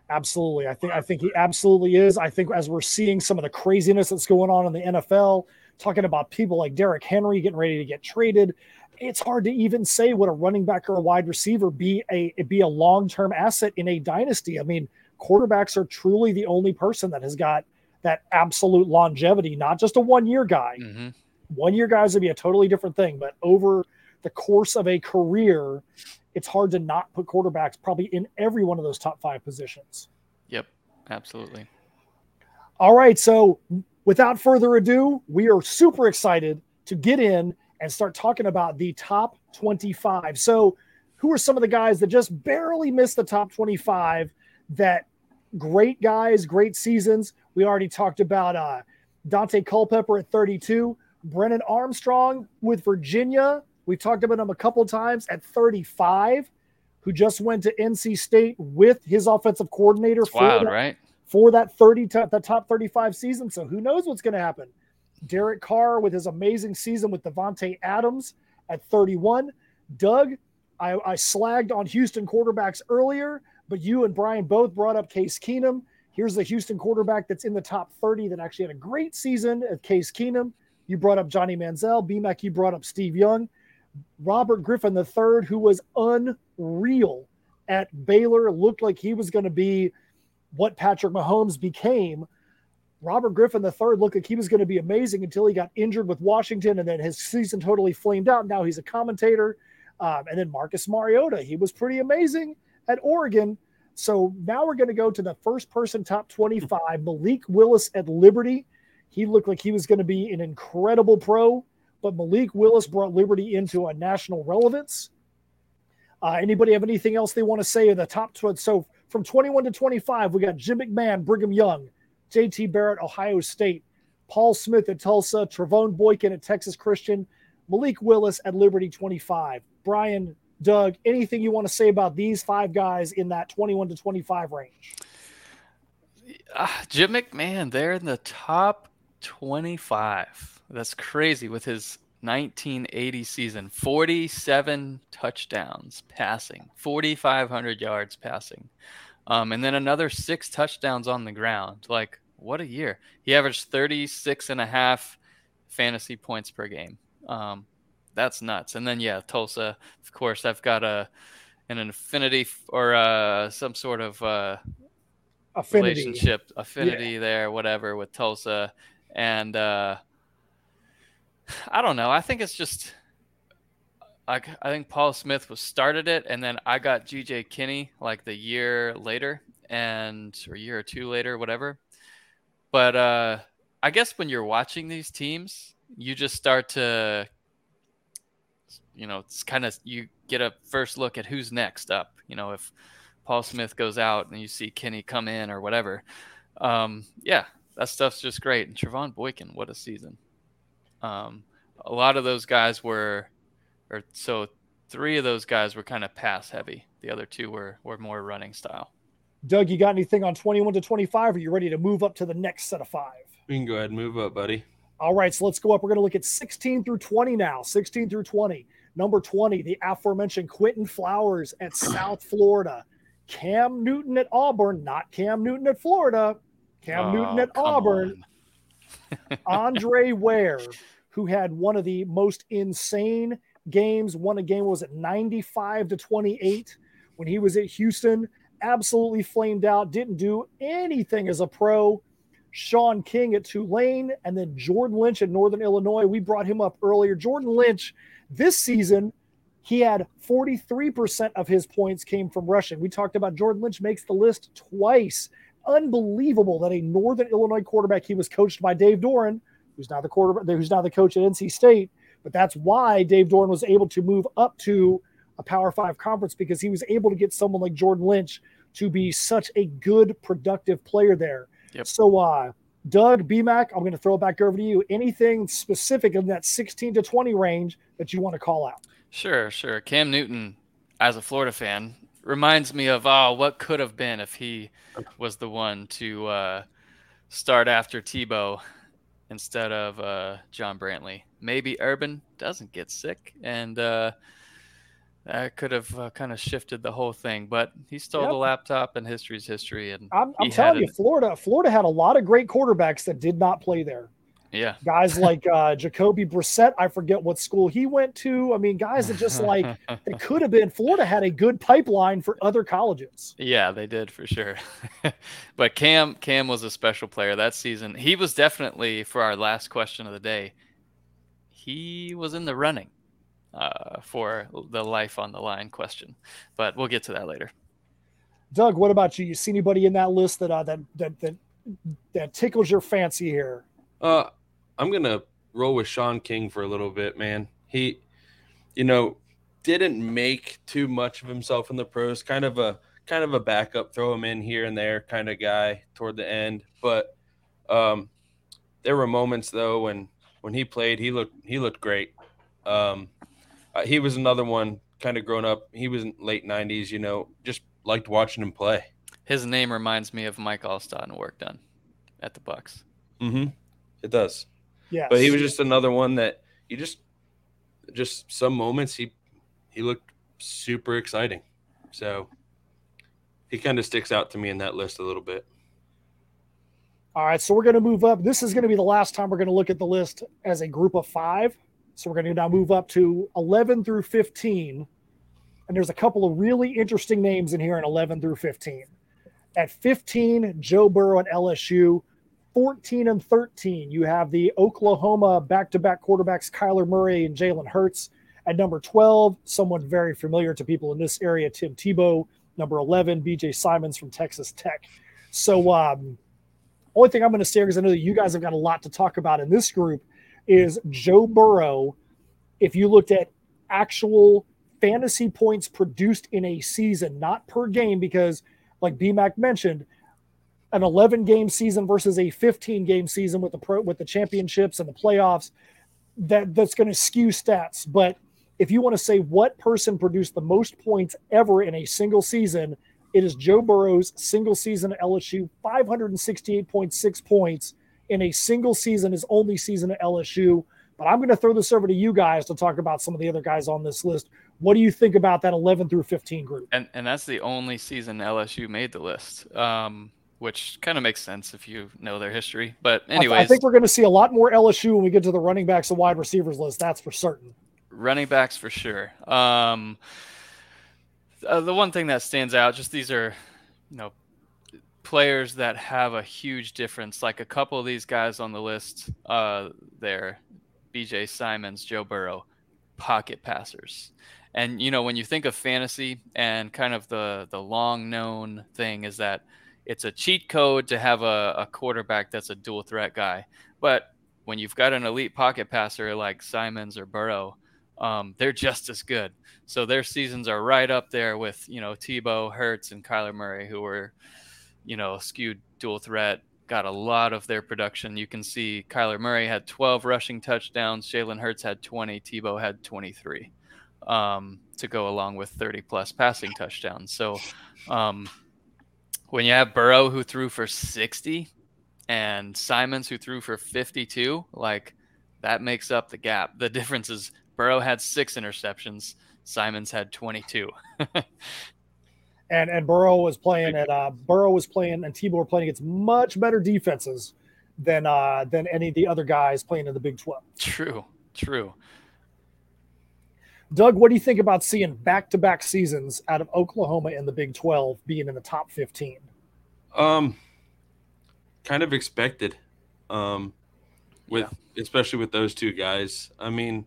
Absolutely. I think I think he absolutely is. I think as we're seeing some of the craziness that's going on in the NFL, talking about people like Derrick Henry getting ready to get traded, it's hard to even say what a running back or a wide receiver be a be a long-term asset in a dynasty. I mean, quarterbacks are truly the only person that has got that absolute longevity, not just a one-year guy. Mm-hmm. One-year guys would be a totally different thing, but over the course of a career, it's hard to not put quarterbacks probably in every one of those top five positions. Yep, absolutely. All right. So without further ado, we are super excited to get in and start talking about the top 25. So, who are some of the guys that just barely missed the top 25 that great guys, great seasons? We already talked about uh, Daunte Culpepper at 32, Brennan Armstrong with Virginia We've talked about him a couple times at 35, who just went to NC State with his offensive coordinator for wild, that, right? for that 30 t- the top 35 season. So who knows what's going to happen? Derek Carr with his amazing season with Davante Adams at 31. Doug, I, I slagged on Houston quarterbacks earlier, but you and Brian both brought up Case Keenum. Here's the Houston quarterback that's in the top 30 that actually had a great season at Case Keenum. You brought up Johnny Manziel. BMAC, you brought up Steve Young. Robert Griffin III, who was unreal at Baylor, looked like he was going to be what Patrick Mahomes became. Robert Griffin III looked like he was going to be amazing until he got injured with Washington, and then his season totally flamed out. Now he's a commentator. Um, and then Marcus Mariota, he was pretty amazing at Oregon. So now we're going to go to the first person top 25, Malik Willis at Liberty. He looked like he was going to be an incredible pro but Malik Willis brought Liberty into a national relevance. Uh, anybody have anything else they want to say in the top 12? So from 21 to 25, we got Jim McMahon, Brigham Young, JT Barrett, Ohio State, Paul Smith at Tulsa, Trevone Boykin at Texas Christian, Malik Willis at Liberty 25. Brian, Doug, anything you want to say about these five guys in that 21 to 25 range? Uh, Jim McMahon, they're in the top 25 that's crazy with his 1980 season. 47 touchdowns passing. 4500 yards passing. Um, and then another six touchdowns on the ground. Like what a year. He averaged 36 and a half fantasy points per game. Um, that's nuts. And then yeah tulsa of course i've got a an affinity or uh, some sort of uh, affinity. relationship affinity yeah. there whatever with tulsa. And uh, I don't know. I think it's just like I think Paul Smith was started it, and then I got GJ Kinne like the year later, and or year or two later, whatever. But uh, I guess when you're watching these teams, you just start to, you know, it's kind of you get a first look at who's next up. You know, if Paul Smith goes out and you see Kinne come in or whatever. Um, yeah, that stuff's just great. And Trevone Boykin, what a season! Um, a lot of those guys were, or so three of those guys were kind of pass heavy. The other two were were more running style. Doug, you got anything on 21 to 25? Are you ready to move up to the next set of five? We can go ahead and move up, buddy. All right, so let's go up. We're going to look at 16 through 20 now. 16 through 20. Number 20, the aforementioned Quinton Flowers at South Florida. Cam Newton at Auburn, not Cam Newton at Florida. Cam oh, Newton at Auburn. Andre Ware, who had one of the most insane games, won a game was at 95 to 28 when he was at Houston, absolutely flamed out, didn't do anything as a pro. Shaun King at Tulane, and then Jordan Lynch at Northern Illinois. We brought him up earlier. Jordan Lynch this season, he had 43% of his points came from rushing. We talked about Jordan Lynch makes the list twice unbelievable that a Northern Illinois quarterback, he was coached by Dave Doeren, who's now the quarterback, who's now the coach at NC State. But that's why Dave Doeren was able to move up to a Power Five conference because he was able to get someone like Jordan Lynch to be such a good, productive player there. Yep. So, uh, Doug, BMAC, I'm going to throw it back over to you. Anything specific in that 16 to 20 range that you want to call out? Sure, sure. Cam Newton, as a Florida fan, reminds me of oh, what could have been if he was the one to uh, start after Tebow instead of uh, John Brantley. Maybe Urban doesn't get sick, and uh, that could have uh, kind of shifted the whole thing. But he stole yep. the laptop, and history's history. And I'm, I'm telling you, Florida, Florida had a lot of great quarterbacks that did not play there. Yeah. Guys like uh, Jacoby Brissett, I forget what school he went to. I mean, guys that just like it could have been. Florida had a good pipeline for other colleges. Yeah, they did for sure. but Cam Cam was a special player that season. He was definitely for our last question of the day. He was in the running uh, for the life on the line question, but we'll get to that later. Doug, what about you? You see anybody in that list that uh, that that that that tickles your fancy here? Uh, I'm gonna roll with Shaun King for a little bit, man. He, you know, didn't make too much of himself in the pros. Kind of a kind of a backup, throw him in here and there kind of guy toward the end. But um, there were moments though when when he played, he looked he looked great. Um, uh, he was another one kind of grown up. He was in late '90s, you know, just liked watching him play. His name reminds me of Mike Alstott and Warrick Dunn at the Bucks. Mm-hmm. It does. Yeah. But he was just another one that you just just some moments he he looked super exciting. So he kind of sticks out to me in that list a little bit. All right, so we're going to move up. This is going to be the last time we're going to look at the list as a group of five. So we're going to now move up to 11 through 15. And there's a couple of really interesting names in here in 11 through 15. At 15, Joe Burrow at LSU. 14 and 13, you have the Oklahoma back to back quarterbacks, Kyler Murray and Jalen Hurts. At number 12, someone very familiar to people in this area, Tim Tebow. Number 11, BJ Symons from Texas Tech. So, um, only thing I'm going to say, because I know that you guys have got a lot to talk about in this group, is Joe Burrow. If you looked at actual fantasy points produced in a season, not per game, because like BMAC mentioned, an 11 game season versus a 15 game season with the pro with the championships and the playoffs that that's going to skew stats. But if you want to say what person produced the most points ever in a single season it is Joe Burrow's single season at LSU 568.6 points in a single season his only season at LSU but I'm going to throw this over to you guys to talk about some of the other guys on this list. What do you think about that 11 through 15 group? And and that's the only season LSU made the list. Um which kind of makes sense if you know their history. But anyways, I, think we're going to see a lot more LSU when we get to the running backs and wide receivers list. That's for certain. Running backs for sure. Um, uh, the one thing that stands out, just these are, you know, players that have a huge difference. Like a couple of these guys on the list, uh, there, B.J. Symons, Joe Burrow, pocket passers. And you know, when you think of fantasy and kind of the the long known thing is that it's a cheat code to have a, a quarterback that's a dual threat guy. But when you've got an elite pocket passer like Symons or Burrow, um, they're just as good. So their seasons are right up there with you know Tebow, Hurts, and Kyler Murray, who were you know skewed dual threat. Got a lot of their production. You can see Kyler Murray had 12 rushing touchdowns. Jalen Hurts had 20. Tebow had 23 um, to go along with 30 plus passing touchdowns. So um, when you have Burrow who threw for 60 and Symons who threw for 52, like that makes up the gap. The difference is Burrow had six interceptions, Symons had 22. and and Burrow was playing at uh, Burrow was playing and Tebow were playing against much better defenses than uh, than any of the other guys playing in the Big 12. True, true. Doug, what do you think about seeing back to back seasons out of Oklahoma in the Big 12 being in the top 15? Um, kind of expected. Um, with yeah. especially with those two guys. I mean,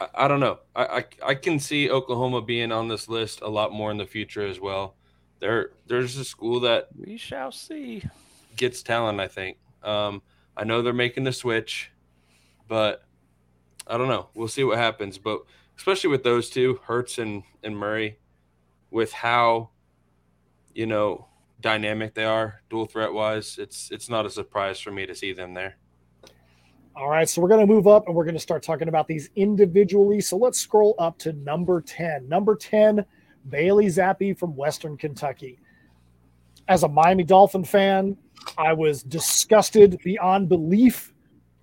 I, I don't know. I, I, I can see Oklahoma being on this list a lot more in the future as well. There there's a school that we shall see gets talent. I think. Um, I know they're making the switch, but I don't know. We'll see what happens. But especially with those two, Hurts and, and Murray, with how, you know, dynamic they are, dual threat wise, it's it's not a surprise for me to see them there. All right, so we're going to move up and we're going to start talking about these individually. So let's scroll up to number 10. Number 10, Bailey Zappe from Western Kentucky. As a Miami Dolphin fan, I was disgusted beyond belief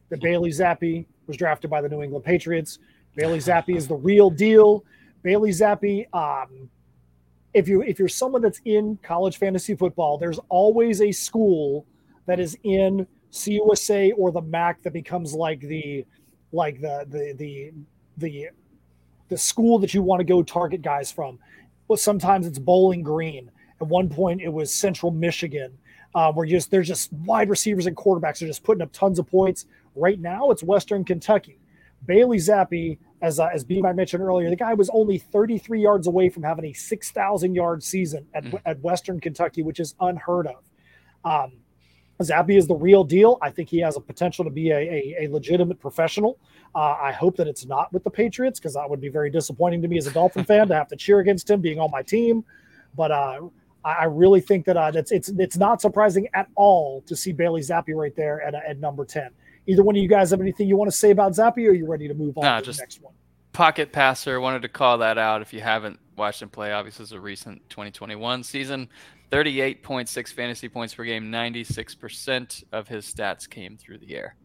that Bailey Zappe was drafted by the New England Patriots. Bailey Zappe is the real deal. Bailey Zappe, um, if you if you're someone that's in college fantasy football, there's always a school that is in CUSA or the MAC that becomes like the like the the the the the school that you want to go target guys from. But sometimes it's Bowling Green. At one point, it was Central Michigan, uh, where just there's just wide receivers and quarterbacks are just putting up tons of points. Right now, it's Western Kentucky. Bailey Zappe, as uh, as B I mentioned earlier, the guy was only 33 yards away from having a 6,000 yard season at, mm. at Western Kentucky, which is unheard of. Um, Zappe is the real deal. I think he has a potential to be a, a, a legitimate professional. Uh, I hope that it's not with the Patriots because that would be very disappointing to me as a Dolphin fan to have to cheer against him being on my team. But uh, I really think that uh, it's it's it's not surprising at all to see Bailey Zappe right there at, at number ten. Either one of you guys have anything you want to say about Zappe, or are you ready to move on nah, to the next one? Pocket passer. Wanted to call that out. If you haven't watched him play, obviously it's a recent 2021 season. 38.6 fantasy points per game. 96% of his stats came through the air.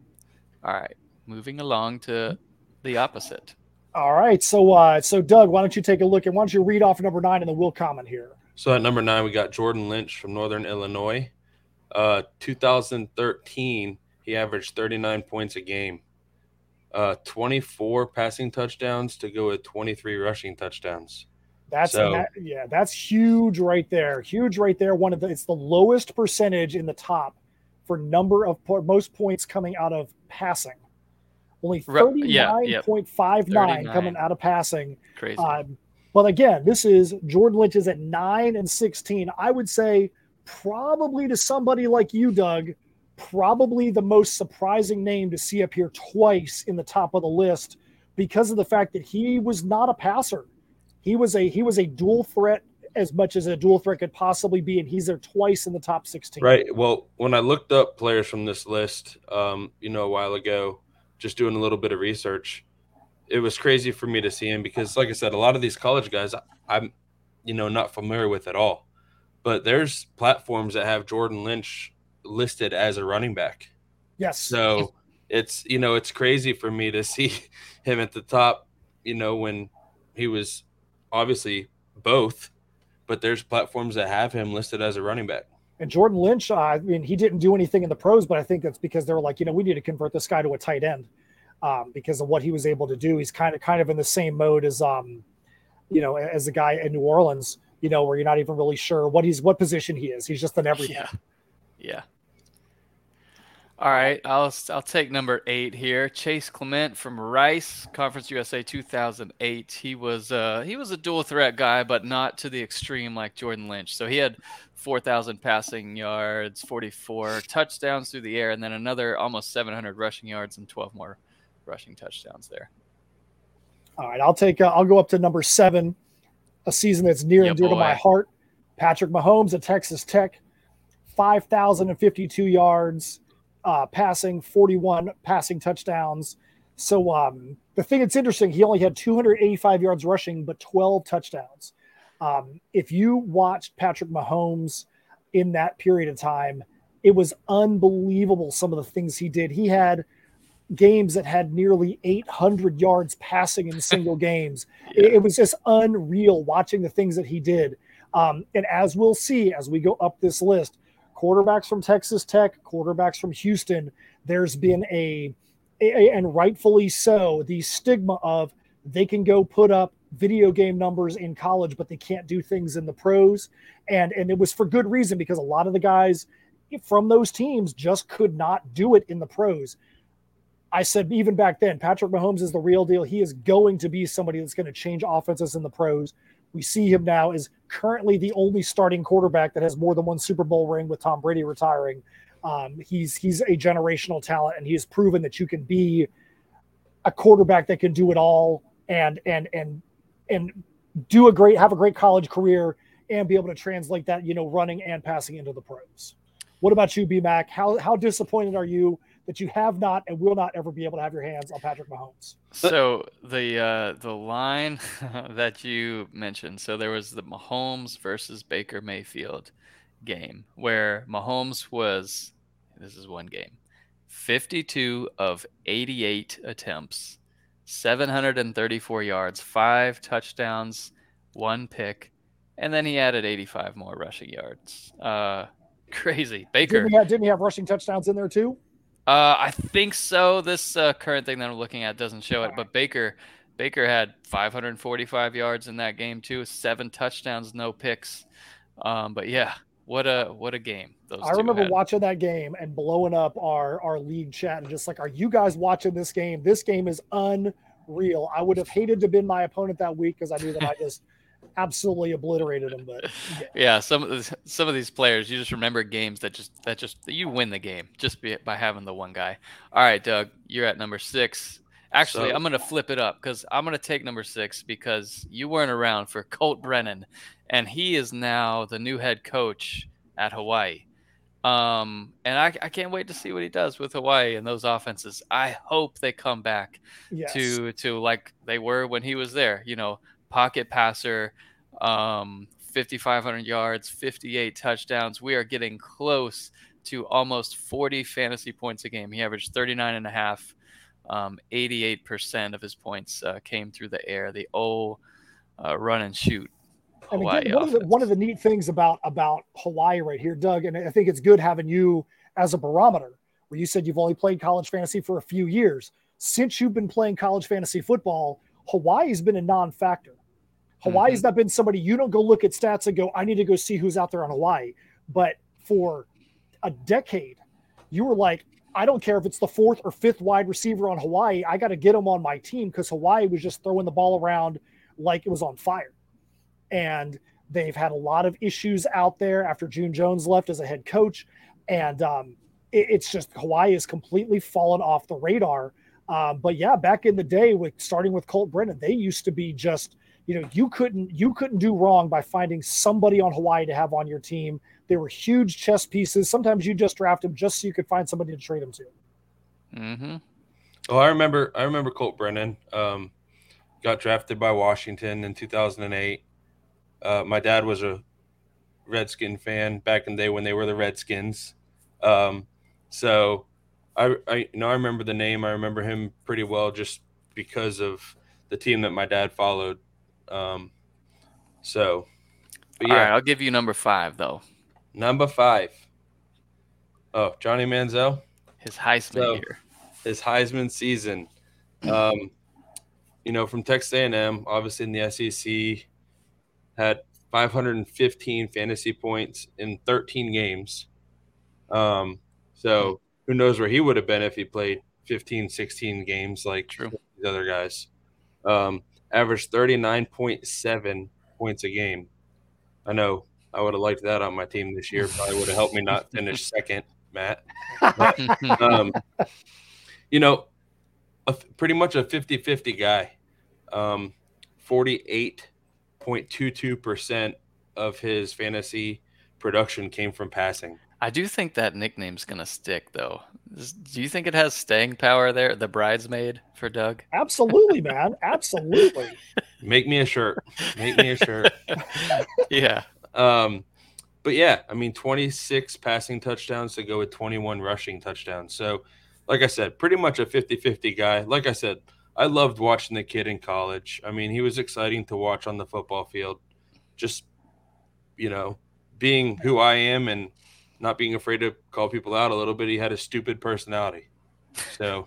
All right, moving along to the opposite. All right, so uh, so Doug, why don't you take a look and why don't you read off number nine and then we'll comment here. So at number nine, we got Jordan Lynch from Northern Illinois. Uh, 2013, he averaged 39 points a game, uh, 24 passing touchdowns to go with 23 rushing touchdowns. That's so, that, yeah, that's huge right there. Huge right there. One of the it's the lowest percentage in the top for number of most points coming out of passing. Only 39.59 yeah, coming out of passing. Crazy. Um, but again, this is Jordan Lynch is at 9 and 16. I would say probably to somebody like you, Doug, probably the most surprising name to see up here twice in the top of the list because of the fact that he was not a passer. He was a he was a dual threat as much as a dual threat could possibly be, and he's there twice in the top 16. Right. Well, when I looked up players from this list, um, you know, a while ago, just doing a little bit of research, it was crazy for me to see him because, like I said, a lot of these college guys I'm, you know, not familiar with at all. But there's platforms that have Jordan Lynch listed as a running back. Yes. So it's you know it's crazy for me to see him at the top. You know when he was obviously both, but there's platforms that have him listed as a running back. And Jordan Lynch, uh, I mean, he didn't do anything in the pros, but I think that's because they were like, you know, we need to convert this guy to a tight end um, because of what he was able to do. He's kind of kind of in the same mode as um, you know, as the guy in New Orleans, you know, where you're not even really sure what he's what position he is. He's just an everything. Yeah. Yeah. All right, I'll I'll take number eight here. Chase Clement from Rice, Conference USA 2008. He was uh, he was a dual threat guy, but not to the extreme like Jordan Lynch. So he had 4,000 passing yards, 44 touchdowns through the air, and then another almost 700 rushing yards and 12 more rushing touchdowns there. All right, I'll take. Uh, I'll go up to number seven, a season that's near yeah, and dear boy. to my heart. Patrick Mahomes at Texas Tech, 5,052 yards uh, passing, 41 passing touchdowns. So um, the thing that's interesting, he only had 285 yards rushing, but 12 touchdowns. Um, if you watched Patrick Mahomes in that period of time, it was unbelievable some of the things he did. He had games that had nearly 800 yards passing in single games. Yeah. It, it, was just unreal watching the things that he did. Um, and as we'll see as we go up this list, quarterbacks from Texas Tech, quarterbacks from Houston, there's been a, a, and rightfully so, the stigma of they can go put up video game numbers in college, but they can't do things in the pros. And and it was for good reason because a lot of the guys from those teams just could not do it in the pros. I said even back then, Patrick Mahomes is the real deal. He is going to be somebody that's going to change offenses in the pros. We see him now as currently the only starting quarterback that has more than one Super Bowl ring with Tom Brady retiring. Um, he's he's a generational talent, and he has proven that you can be a quarterback that can do it all and and and and do a great have a great college career and be able to translate that, you know, running and passing into the pros. What about you, B Mac? How how disappointed are you that you have not and will not ever be able to have your hands on Patrick Mahomes? So the uh, the line that you mentioned, so there was the Mahomes versus Baker Mayfield game where Mahomes was this is one game. 52 of 88 attempts, 734 yards, 5 touchdowns, 1 pick, and then he added 85 more rushing yards. Uh crazy. Baker Didn't he have, didn't he have rushing touchdowns in there too? Uh, I think so. This uh, current thing that I'm looking at doesn't show it, but Baker Baker had 545 yards in that game too, seven touchdowns, no picks. Um, but yeah, what a what a game those. I remember had. watching that game and blowing up our our league chat and just like, are you guys watching this game? This game is unreal. I would have hated to have been my opponent that week because I knew that I just absolutely obliterated them. But yeah. Yeah, some of the, some of these players, you just remember games that just that just you win the game just be, by having the one guy. All right, Doug, you're at number six. Actually, So- I'm gonna flip it up because I'm gonna take number six because you weren't around for Colt Brennan, and he is now the new head coach at Hawaii. Um, and I, I can't wait to see what he does with Hawaii and those offenses. I hope they come back yes. to to like they were when he was there. You know, pocket passer, um, 5,500 yards, 58 touchdowns. We are getting close to almost 40 fantasy points a game. He averaged 39 and a half. Um, 88% of his points uh, came through the air. The O uh, run and shoot. And again, one of, the, one of the neat things about about Hawaii right here, Doug, and I think it's good having you as a barometer. Where you said you've only played college fantasy for a few years. Since you've been playing college fantasy football, Hawaii's been a non-factor. Hawaii's not been somebody you don't go look at stats and go, I need to go see who's out there on Hawaii. But for a decade, you were like, I don't care if it's the fourth or fifth wide receiver on Hawaii. I got to get him on my team because Hawaii was just throwing the ball around like it was on fire. And they've had a lot of issues out there after June Jones left as a head coach. And um, it- it's just Hawaii has completely fallen off the radar. Um, but yeah, back in the day, with starting with Colt Brennan, they used to be just you know you couldn't you couldn't do wrong by finding somebody on Hawaii to have on your team. They were huge chess pieces. Sometimes you just draft them just so you could find somebody to trade them to. Mm-hmm. Oh, I remember. I remember Colt Brennan. Um, got drafted by Washington in 2008. Uh, my dad was a Redskin fan back in the day when they were the Redskins. Um, so I, I, you know, I remember the name. I remember him pretty well just because of the team that my dad followed. Um, so, yeah, right, I'll give you number five though. number five. Oh, Johnny Manziel. His Heisman So- year. his Heisman season. Um, you know, from Texas A&M, obviously in the SEC, had 515 fantasy points in 13 games. Um, so who knows where he would have been if he played 15, 16 games like True. these other guys. Um, averaged 39.7 points a game. I know I would have liked that on my team this year. Probably would have helped me not finish second, Matt um, you know, a, pretty much a 50 50 guy. Um, 48.22% of his fantasy production came from passing. I do think that nickname's gonna stick though. Do you think it has staying power there? The bridesmaid for Doug. Absolutely, man. Absolutely. Make me a shirt. Make me a shirt. yeah. Um, but yeah, I mean, 26 passing touchdowns to go with 21 rushing touchdowns. So, like I said, pretty much a 50 50 guy. Like I said, I loved watching the kid in college. I mean, he was exciting to watch on the football field. Just, you know, being who I am and not being afraid to call people out a little bit, he had a stupid personality. So,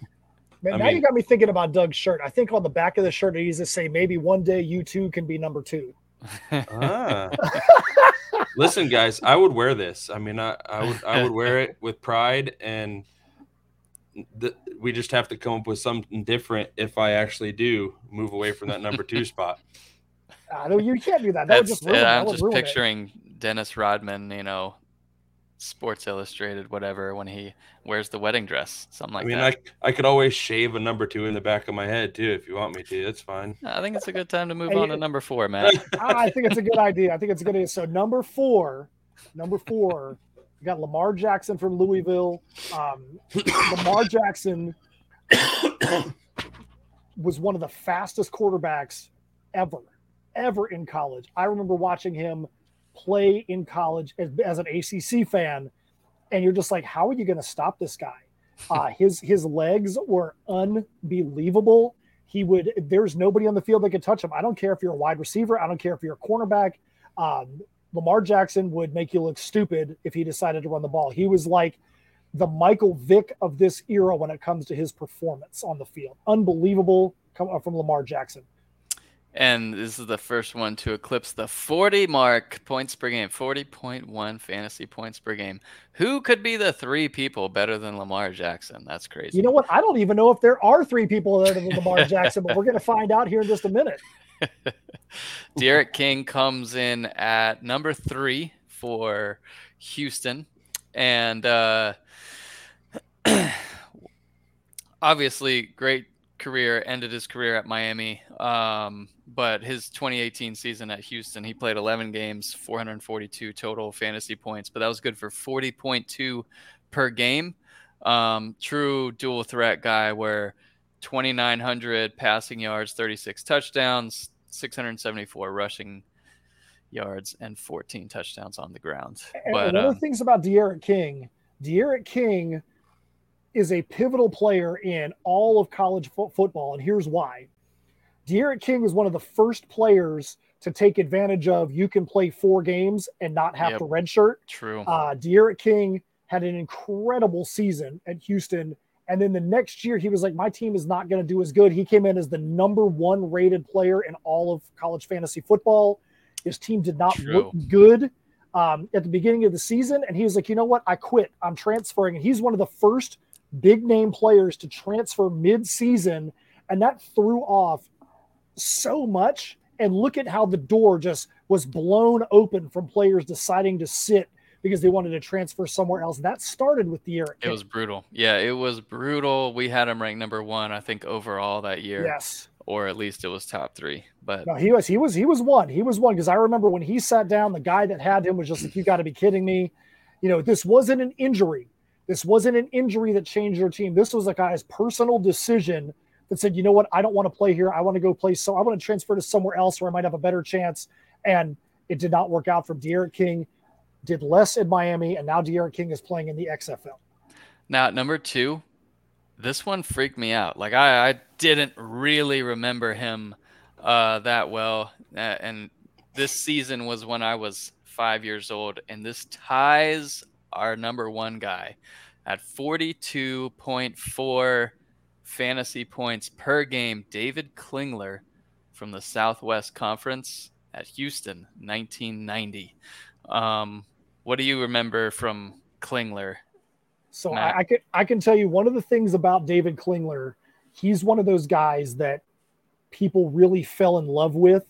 Man, I now mean- you got me thinking about Doug's shirt. I think on the back of the shirt it needs to say maybe one day you too can be number two. ah. listen, guys, I would wear this. I mean, I, I would I would wear it with pride, and th- we just have to come up with something different if I actually do move away from that number two spot. I know you can't do that. That would That's, just ruin, yeah, I'm would just ruin it. picturing Dennis Rodman, you know, Sports Illustrated, whatever, when he wears the wedding dress, something like that. I mean, that. I I could always shave a number two in the back of my head too if you want me to. That's fine. I think it's a good time to move Hey, on to number four, Matt. I think it's a good idea. I think it's a good idea. So number four, number four, we got Lamar Jackson from Louisville. Um, Lamar Jackson was one of the fastest quarterbacks ever, ever in college. I remember watching him play in college as, as an ACC fan, and you're just like, how are you going to stop this guy? Uh, his his legs were unbelievable. He would. There's nobody on the field that could touch him. I don't care if you're a wide receiver. I don't care if you're a cornerback. Um, Lamar Jackson would make you look stupid if he decided to run the ball. He was like the Michael Vick of this era when it comes to his performance on the field. Unbelievable come from Lamar Jackson. And this is the first one to eclipse the 40 mark points per game, 40.1 fantasy points per game. Who could be the three people better than Lamar Jackson? That's crazy. You know what? I don't even know if there are three people better than Lamar Jackson, but we're going to find out here in just a minute. D'Eriq King comes in at number three for Houston. And uh, obviously, great career, ended his career at Miami. Um, but his 2018 season at Houston, he played 11 games, 442 total fantasy points, but that was good for 40.2 per game. Um, true dual threat guy where 2,900 passing yards, 36 touchdowns, 674 rushing yards, and 14 touchdowns on the ground. And But one of um, the things about D'Eriq King, D'Eriq King is a pivotal player in all of college fo- football, and here's why. D'Eriq King was one of the first players to take advantage of you can play four games and not have Yep. to redshirt. true. Uh, D'Eriq King had an incredible season at Houston. And then the next year, he was like, My team is not going to do as good. He came in as the number one rated player in all of college fantasy football. His team did not True. look good um, at the beginning of the season. And he was like, You know what? I quit. I'm transferring. And he's one of the first big name players to transfer mid season. And that threw off so much. And look at how the door just was blown open from players deciding to sit because they wanted to transfer somewhere else. That started with the year. It was brutal. Yeah, it was brutal. We had him ranked number one, I think, overall that year, yes. or at least it was top three. But No, he was he was he was one. He was one because I remember when he sat down, the guy that had him was just like, "You got to be kidding me!" You know, this wasn't an injury. This wasn't an injury that changed your team. This was a guy's personal decision that said, "You know what? I don't want to play here. I want to go play. So I want to transfer to somewhere else where I might have a better chance." And it did not work out for D'Eriq King. Did less in Miami, and now D'Eriq King is playing in the XFL. now number two, this one freaked me out. Like I, I didn't really remember him uh, that well, uh, and this season was when I was five years old, and this ties our number one guy at 42.4 fantasy points per game. David Klingler from the Southwest Conference at Houston, 1990. Um, what do you remember from Klingler? So Matt. I, I can I can tell you one of the things about David Klingler, he's one of those guys that people really fell in love with,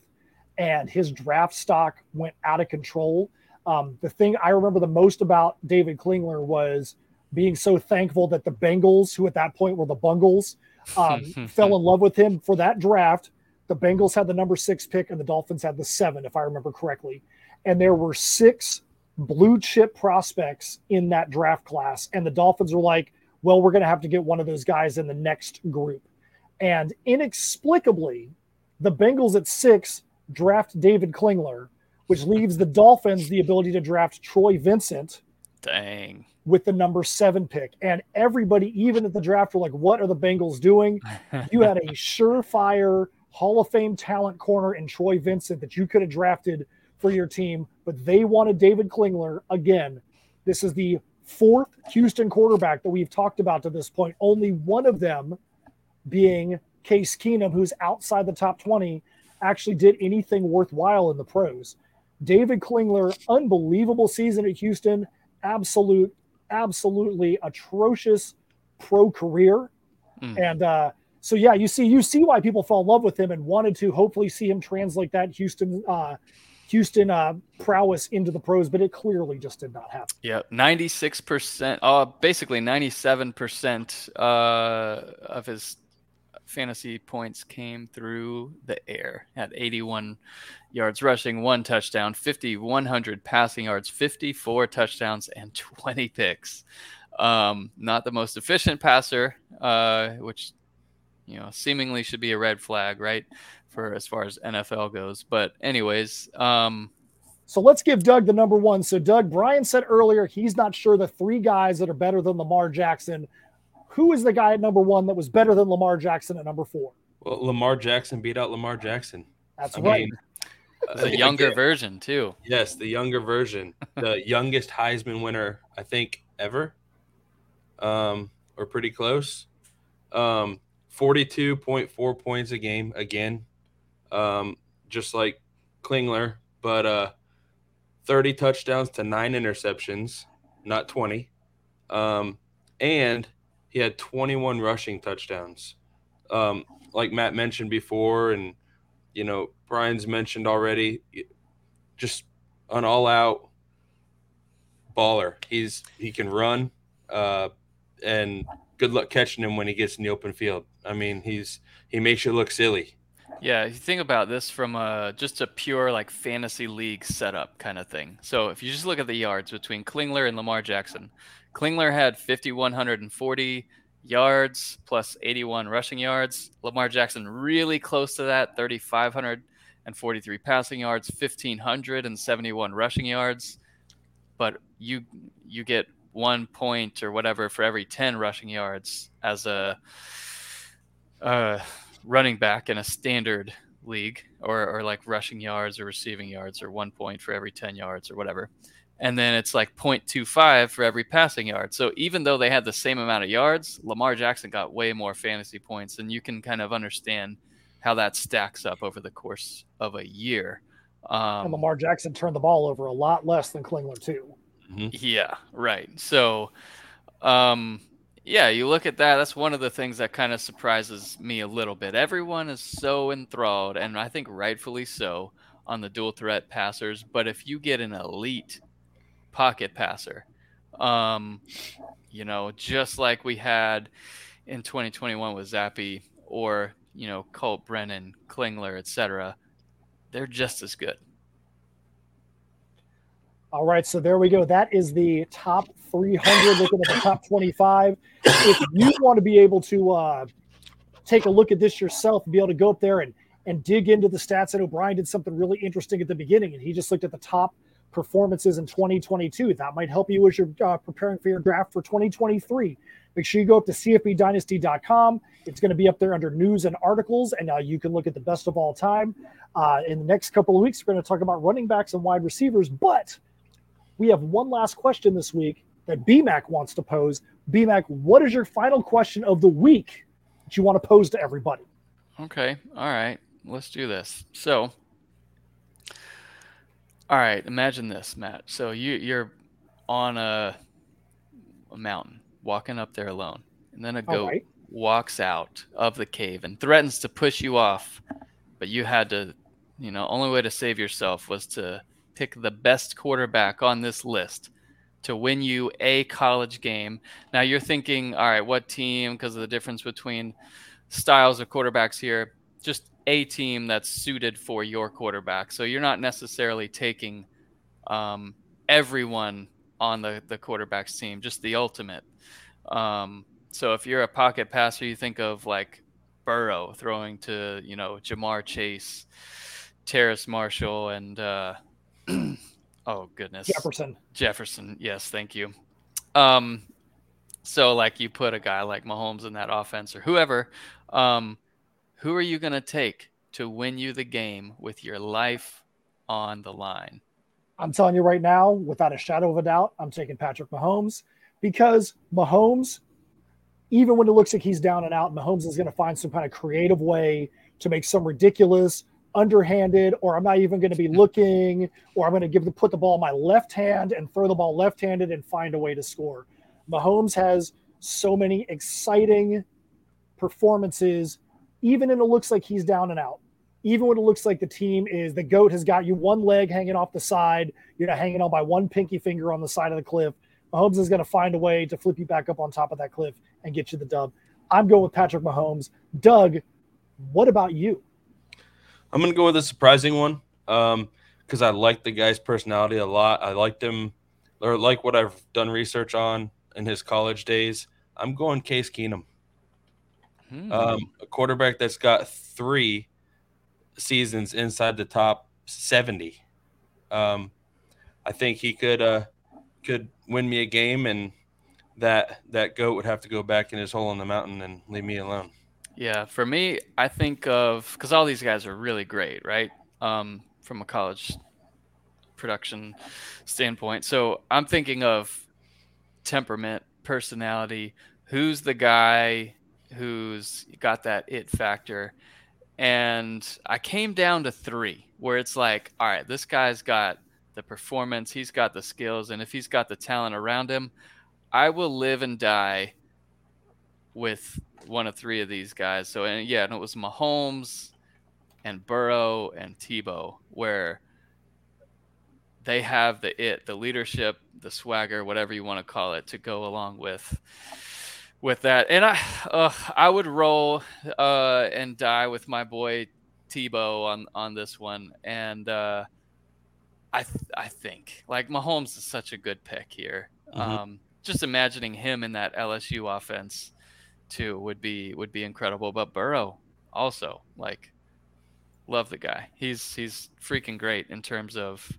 and his draft stock went out of control. Um, the thing I remember the most about David Klingler was being so thankful that the Bengals, who at that point were the Bungles, um, fell in love with him for that draft. The Bengals had the number six pick, and the Dolphins had the seven, if I remember correctly. And there were six blue chip prospects in that draft class. And the Dolphins were like, well, we're going to have to get one of those guys in the next group. And inexplicably, the Bengals at six draft David Klingler, which leaves the Dolphins the ability to draft Troy Vincent Dang. with the number seven pick. And everybody, even at the draft, were like, what are the Bengals doing? You had a surefire Hall of Fame talent corner in Troy Vincent that you could have drafted for your team, but they wanted David Klingler again. This is the fourth Houston quarterback that we've talked about to this point. Only one of them being Case Keenum, who's outside the top 20, actually did anything worthwhile in the pros. David Klingler, unbelievable season at Houston, absolute, absolutely atrocious pro career. Mm. And uh, so yeah, you see, you see why people fall in love with him and wanted to hopefully see him translate that Houston, uh, Houston uh, prowess into the pros, but it clearly just did not happen. Yeah, 96%, uh, basically 97% uh, of his fantasy points came through the air at 81 yards rushing, one touchdown, 5,100 passing yards, 54 touchdowns, and 20 picks. Um, not the most efficient passer, uh, which you know seemingly should be a red flag, right? For as far as NFL goes. But anyways, um, so let's give Doug the number one. So Doug, Brian said earlier he's not sure the three guys that are better than Lamar Jackson. Who is the guy at number one that was better than Lamar Jackson at number four? Well, Lamar Jackson beat out Lamar Jackson. That's I right. Mean, the younger again, version too. Yes, the younger version, the youngest Heisman winner I think ever um, or pretty close. Um, 42.4 points a game again, um, just like Klingler, but uh, 30 touchdowns to nine interceptions, not 20. Um, and he had 21 rushing touchdowns. Um, like Matt mentioned before, and you know, Brian's mentioned already, just an all out baller. He's he can run. Uh, and good luck catching him when he gets in the open field. I mean, he's he makes you look silly. Yeah, you think about this from a just a pure like fantasy league setup kind of thing. So if you just look at the yards between Klingler and Lamar Jackson, Klingler had 5140 yards plus 81 rushing yards. Lamar Jackson really close to that, 3543 passing yards, 1571 rushing yards. But you you get one point or whatever for every 10 rushing yards as a uh, running back in a standard league or, or like rushing yards or receiving yards or one point for every 10 yards or whatever and then it's like 0.25 for every passing yard so even though they had the same amount of yards lamar jackson got way more fantasy points and you can kind of understand how that stacks up over the course of a year um, and lamar jackson turned the ball over a lot less than klingler too Mm-hmm. Yeah, right. So, um, yeah, you look at that. That's one of the things that kind of surprises me a little bit. Everyone is so enthralled, and I think rightfully so, on the dual threat passers. But if you get an elite pocket passer, um, you know, just like we had in 2021 with Zappe or you know Colt Brennan, Klingler, etc., they're just as good. All right, so there we go. That is the top 300. Looking at the top 25. If you want to be able to uh, take a look at this yourself and be able to go up there and and dig into the stats, And O'Brien did something really interesting at the beginning, and he just looked at the top performances in 2022. That might help you as you're uh, preparing for your draft for 2023. Make sure you go up to cfbdynasty.com. It's going to be up there under news and articles, and uh, you can look at the best of all time. Uh, in the next couple of weeks, we're going to talk about running backs and wide receivers, but we have one last question this week that BMAC wants to pose. BMAC, what is your final question of the week that you want to pose to everybody? Okay. All right. Let's do this. So, all right. Imagine this, Matt. So you you're on a, a mountain, walking up there alone, and then a goat right. walks out of the cave and threatens to push you off, but you had to, you know, only way to save yourself was to pick the best quarterback on this list to win you a college game. Now you're thinking, all right, what team? Because of the difference between styles of quarterbacks here, just a team that's suited for your quarterback. So you're not necessarily taking um, everyone on the the quarterback's team, just the ultimate. Um, so if you're a pocket passer, you think of like Burrow throwing to you know Ja'Marr Chase, Terrace Marshall, and uh, oh goodness, Jefferson. Jefferson, yes, thank you. Um, so like you put a guy like Mahomes in that offense or whoever, um, who are you going to take to win you the game with your life on the line? I'm telling you right now, without a shadow of a doubt, I'm taking Patrick Mahomes because Mahomes, even when it looks like he's down and out, Mahomes is going to find some kind of creative way to make some ridiculous underhanded or I'm not even going to be looking or I'm going to give the put the ball in my left hand and throw the ball left-handed and find a way to score. Mahomes has so many exciting performances even when it looks like he's down and out. even when it looks like the team is the goat has got you one leg hanging off the side, you're not hanging on by one pinky finger on the side of the cliff. Mahomes is going to find a way to flip you back up on top of that cliff and get you the dub. I'm going with Patrick Mahomes. Doug, what about you? I'm going to go with a surprising one because um, I like the guy's personality a lot. I liked him or like what I've done research on in his college days. I'm going Case Keenum, hmm. um, a quarterback that's got three seasons inside the top 70. Um, I think he could uh, could win me a game, and that that goat would have to go back in his hole in the mountain and leave me alone. Yeah, for me, I think of because all these guys are really great, right? Um, from a college production standpoint. So I'm thinking of temperament, personality. Who's the guy who's got that it factor? And I came down to three, where it's like, all right, this guy's got the performance, he's got the skills, and if he's got the talent around him, I will live and die with one of three of these guys. So, and yeah, and it was Mahomes and Burrow and Tebow, where they have the it, the leadership, the swagger, whatever you want to call it, to go along with with that. And I, uh, I would roll uh, and die with my boy Tebow on on this one. And uh, I, th- I think like Mahomes is such a good pick here. Mm-hmm. Um, just imagining him in that LSU offense too would be would be incredible. But Burrow also like love the guy. He's he's freaking great in terms of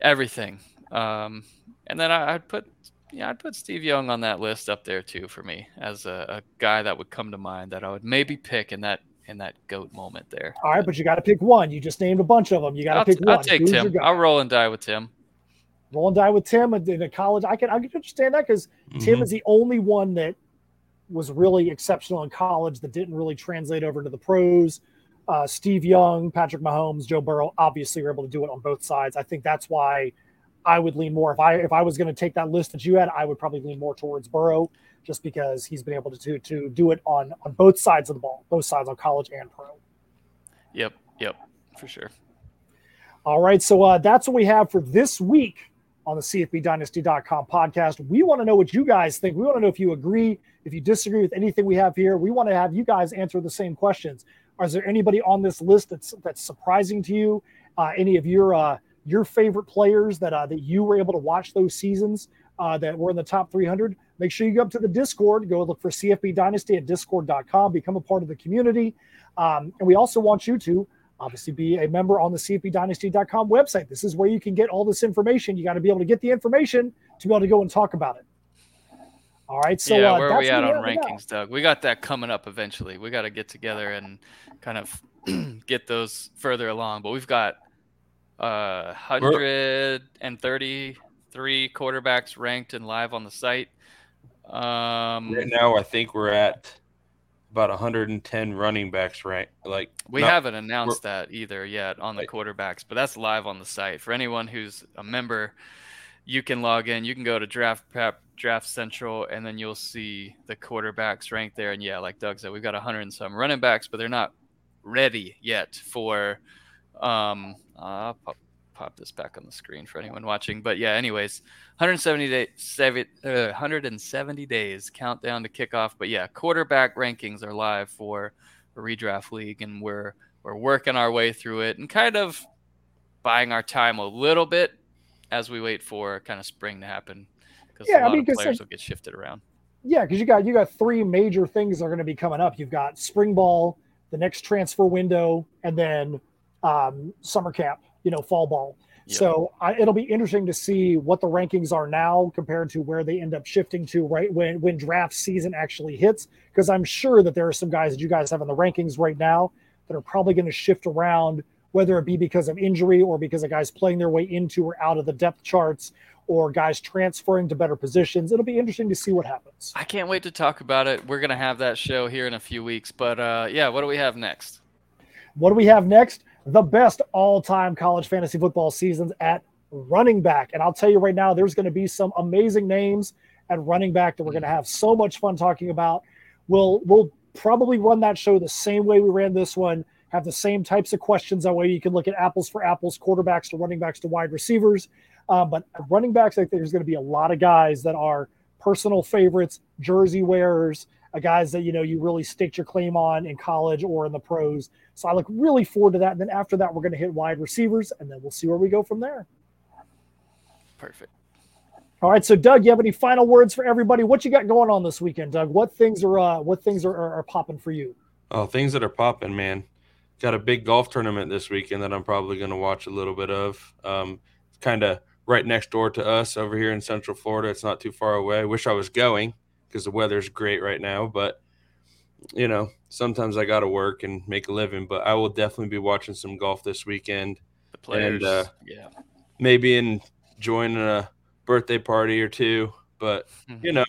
everything. Um, and then I, would put yeah I'd put Steve Young on that list up there too for me as a, a guy that would come to mind that I would maybe pick in that in that goat moment there. All right, but you got to pick one. You just named a bunch of them. You got to pick one. I'll take Who's Tim. I'll roll and die with Tim roll and die with Tim in a college. I can I can understand that because mm-hmm. Tim is the only one that was really exceptional in college that didn't really translate over to the pros. Uh, Steve Young, Patrick Mahomes, Joe Burrow, obviously were able to do it on both sides. I think that's why I would lean more. If I if I was going to take that list that you had, I would probably lean more towards Burrow, just because he's been able to to, to do it on on both sides of the ball, both sides on college and pro. Yep, yep, for sure. All right, so uh, that's what we have for this week on the CFBDynasty.com podcast. We want to know what you guys think. We want to know if you agree, if you disagree with anything we have here. We want to have you guys answer the same questions. Is there anybody on this list that's that's surprising to you? Uh, any of your uh, your favorite players that uh, that you were able to watch those seasons uh, that were in the top 300? Make sure you go up to the Discord. Go look for CFB Dynasty at Discord.com. Become a part of the community, um, and we also want you to obviously be a member on the cfbdynasty.com website. This is where you can get all this information. You got to be able to get the information to be able to go and talk about it. All right. So yeah, uh, where are we at on rankings, Doug? We got that coming up eventually. We got to get together and kind of get those further along. But we've got uh 133 quarterbacks ranked and live on the site. Um, right now, I think we're at about 110 running backs, right? Like we not, haven't announced that either yet on the quarterbacks, but that's live on the site for anyone who's a member. You can log in. You can go to Draft Prep, Draft Central, and then you'll see the quarterbacks ranked there. And yeah, like Doug said, we've got 100 and some running backs, but they're not ready yet for. Um, I'll pop, pop this back on the screen for anyone watching. But yeah, anyways, 170 days, uh, 170 days countdown to kickoff. But yeah, quarterback rankings are live for a redraft league, and we're we're working our way through it and kind of buying our time a little bit as we wait for kind of spring to happen because yeah, a lot I mean, of players will get shifted around. Yeah, because you got you got three major things that are going to be coming up. You've got spring ball, the next transfer window, and then um, summer camp. You know, fall ball. So I, it'll be interesting to see what the rankings are now compared to where they end up shifting to right when when draft season actually hits. Because I'm sure that there are some guys that you guys have in the rankings right now that are probably going to shift around, whether it be because of injury or because of guys playing their way into or out of the depth charts or guys transferring to better positions. It'll be interesting to see what happens. I can't wait to talk about it. We're going to have that show here in a few weeks. But uh, yeah, what do we have next? What do we have next? The best all time college fantasy football seasons at running back. And I'll tell you right now, there's going to be some amazing names at running back that we're going to have so much fun talking about. We'll, we'll probably run that show the same way we ran this one. have the same types of questions. That way you can look at apples for apples, quarterbacks to running backs to wide receivers. Um, but running backs, I think there's going to be a lot of guys that are personal favorites, jersey wearers, guys that you know you really staked your claim on in college or in the pros. So I look really forward to that. And then after that, we're going to hit wide receivers, and then we'll see where we go from there. Perfect. All right. So Doug, you have any final words for everybody? What you got going on this weekend, Doug? What things are uh, what things are, are, are popping for you? Oh, things that are popping, man. Got a big golf tournament this weekend that I'm probably going to watch a little bit of. Um, kind of right next door to us over here in Central Florida. It's not too far away. Wish I was going because the weather's great right now, but you know, sometimes I got to work and make a living. But I will definitely be watching some golf this weekend. The players, And, uh, yeah. Maybe enjoying a birthday party or two, but you know,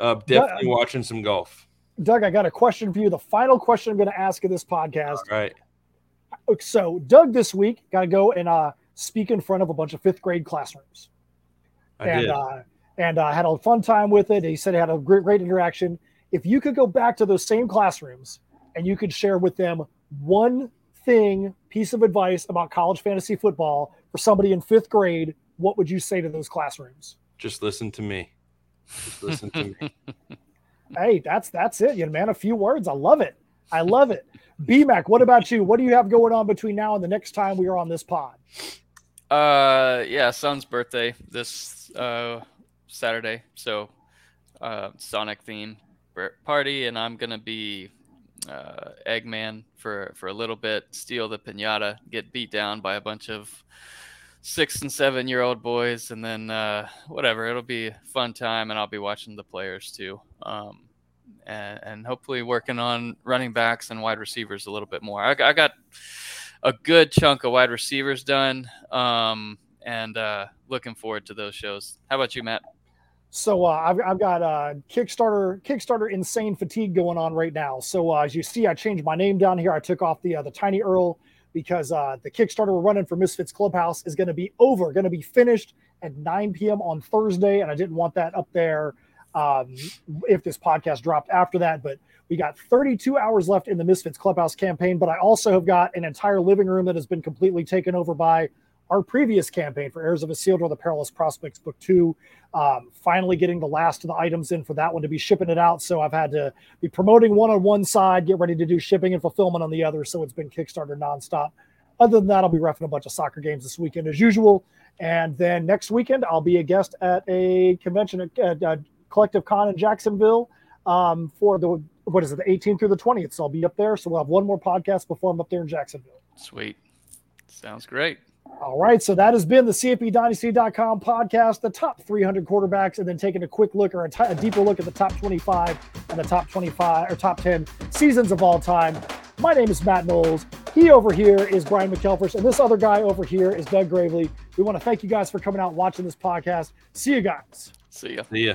uh, definitely watching some golf. Doug, I got a question for you. The final question I'm going to ask in this podcast. All right. So Doug this week got to go and uh, speak in front of a bunch of fifth grade classrooms. I and did. uh, and uh, had a fun time with it. He said he had a great, great interaction. If you could go back to those same classrooms and you could share with them one thing, piece of advice about college fantasy football for somebody in fifth grade, what would you say to those classrooms? Just listen to me. Just listen to me. Hey, that's that's it, you know, man. A few words. I love it. I love it. BMAC, what about you? What do you have going on between now and the next time we are on this pod? Uh, yeah, son's birthday this uh Saturday, so uh Sonic theme party, and I'm gonna be uh Eggman for for a little bit, steal the pinata, get beat down by a bunch of six and seven year old boys, and then uh whatever, it'll be a fun time, and I'll be watching the players too. Um, and, and hopefully working on running backs and wide receivers a little bit more. I, I got a good chunk of wide receivers done, um, and uh, looking forward to those shows. How about you, Matt? So uh, I've, I've got uh, Kickstarter Kickstarter insane fatigue going on right now. So uh, as you see, I changed my name down here. I took off the uh, the Tiny Earl because uh, the Kickstarter we're running for Misfits Clubhouse is going to be over, going to be finished at 9 p.m. on Thursday, and I didn't want that up there um, if this podcast dropped after that. But we got 32 hours left in the Misfits Clubhouse campaign, but I also have got an entire living room that has been completely taken over by our previous campaign for Heirs of Isildur, the Perilous Prospects Book Two. Um, finally, getting the last of the items in for that one to be shipping it out. So I've had to be promoting one on one side, get ready to do shipping and fulfillment on the other. So it's been Kickstarter nonstop. Other than that, I'll be refing a bunch of soccer games this weekend as usual. And then next weekend, I'll be a guest at a convention at, at, at Collective Con in Jacksonville um, for the what is it, the 18th through the 20th. So I'll be up there. So we'll have one more podcast before I'm up there in Jacksonville. Sweet. Sounds great. All right. So that has been the CFBDynasty.com podcast, the top 300 quarterbacks, and then taking a quick look or a, t- a deeper look at the top 25 and the top 25 or top 10 seasons of all time. My name is Matt Knowles. He over here is Brian McKelfish, and this other guy over here is Doug Gravely. We want to thank you guys for coming out and watching this podcast. See you guys. See ya. See ya.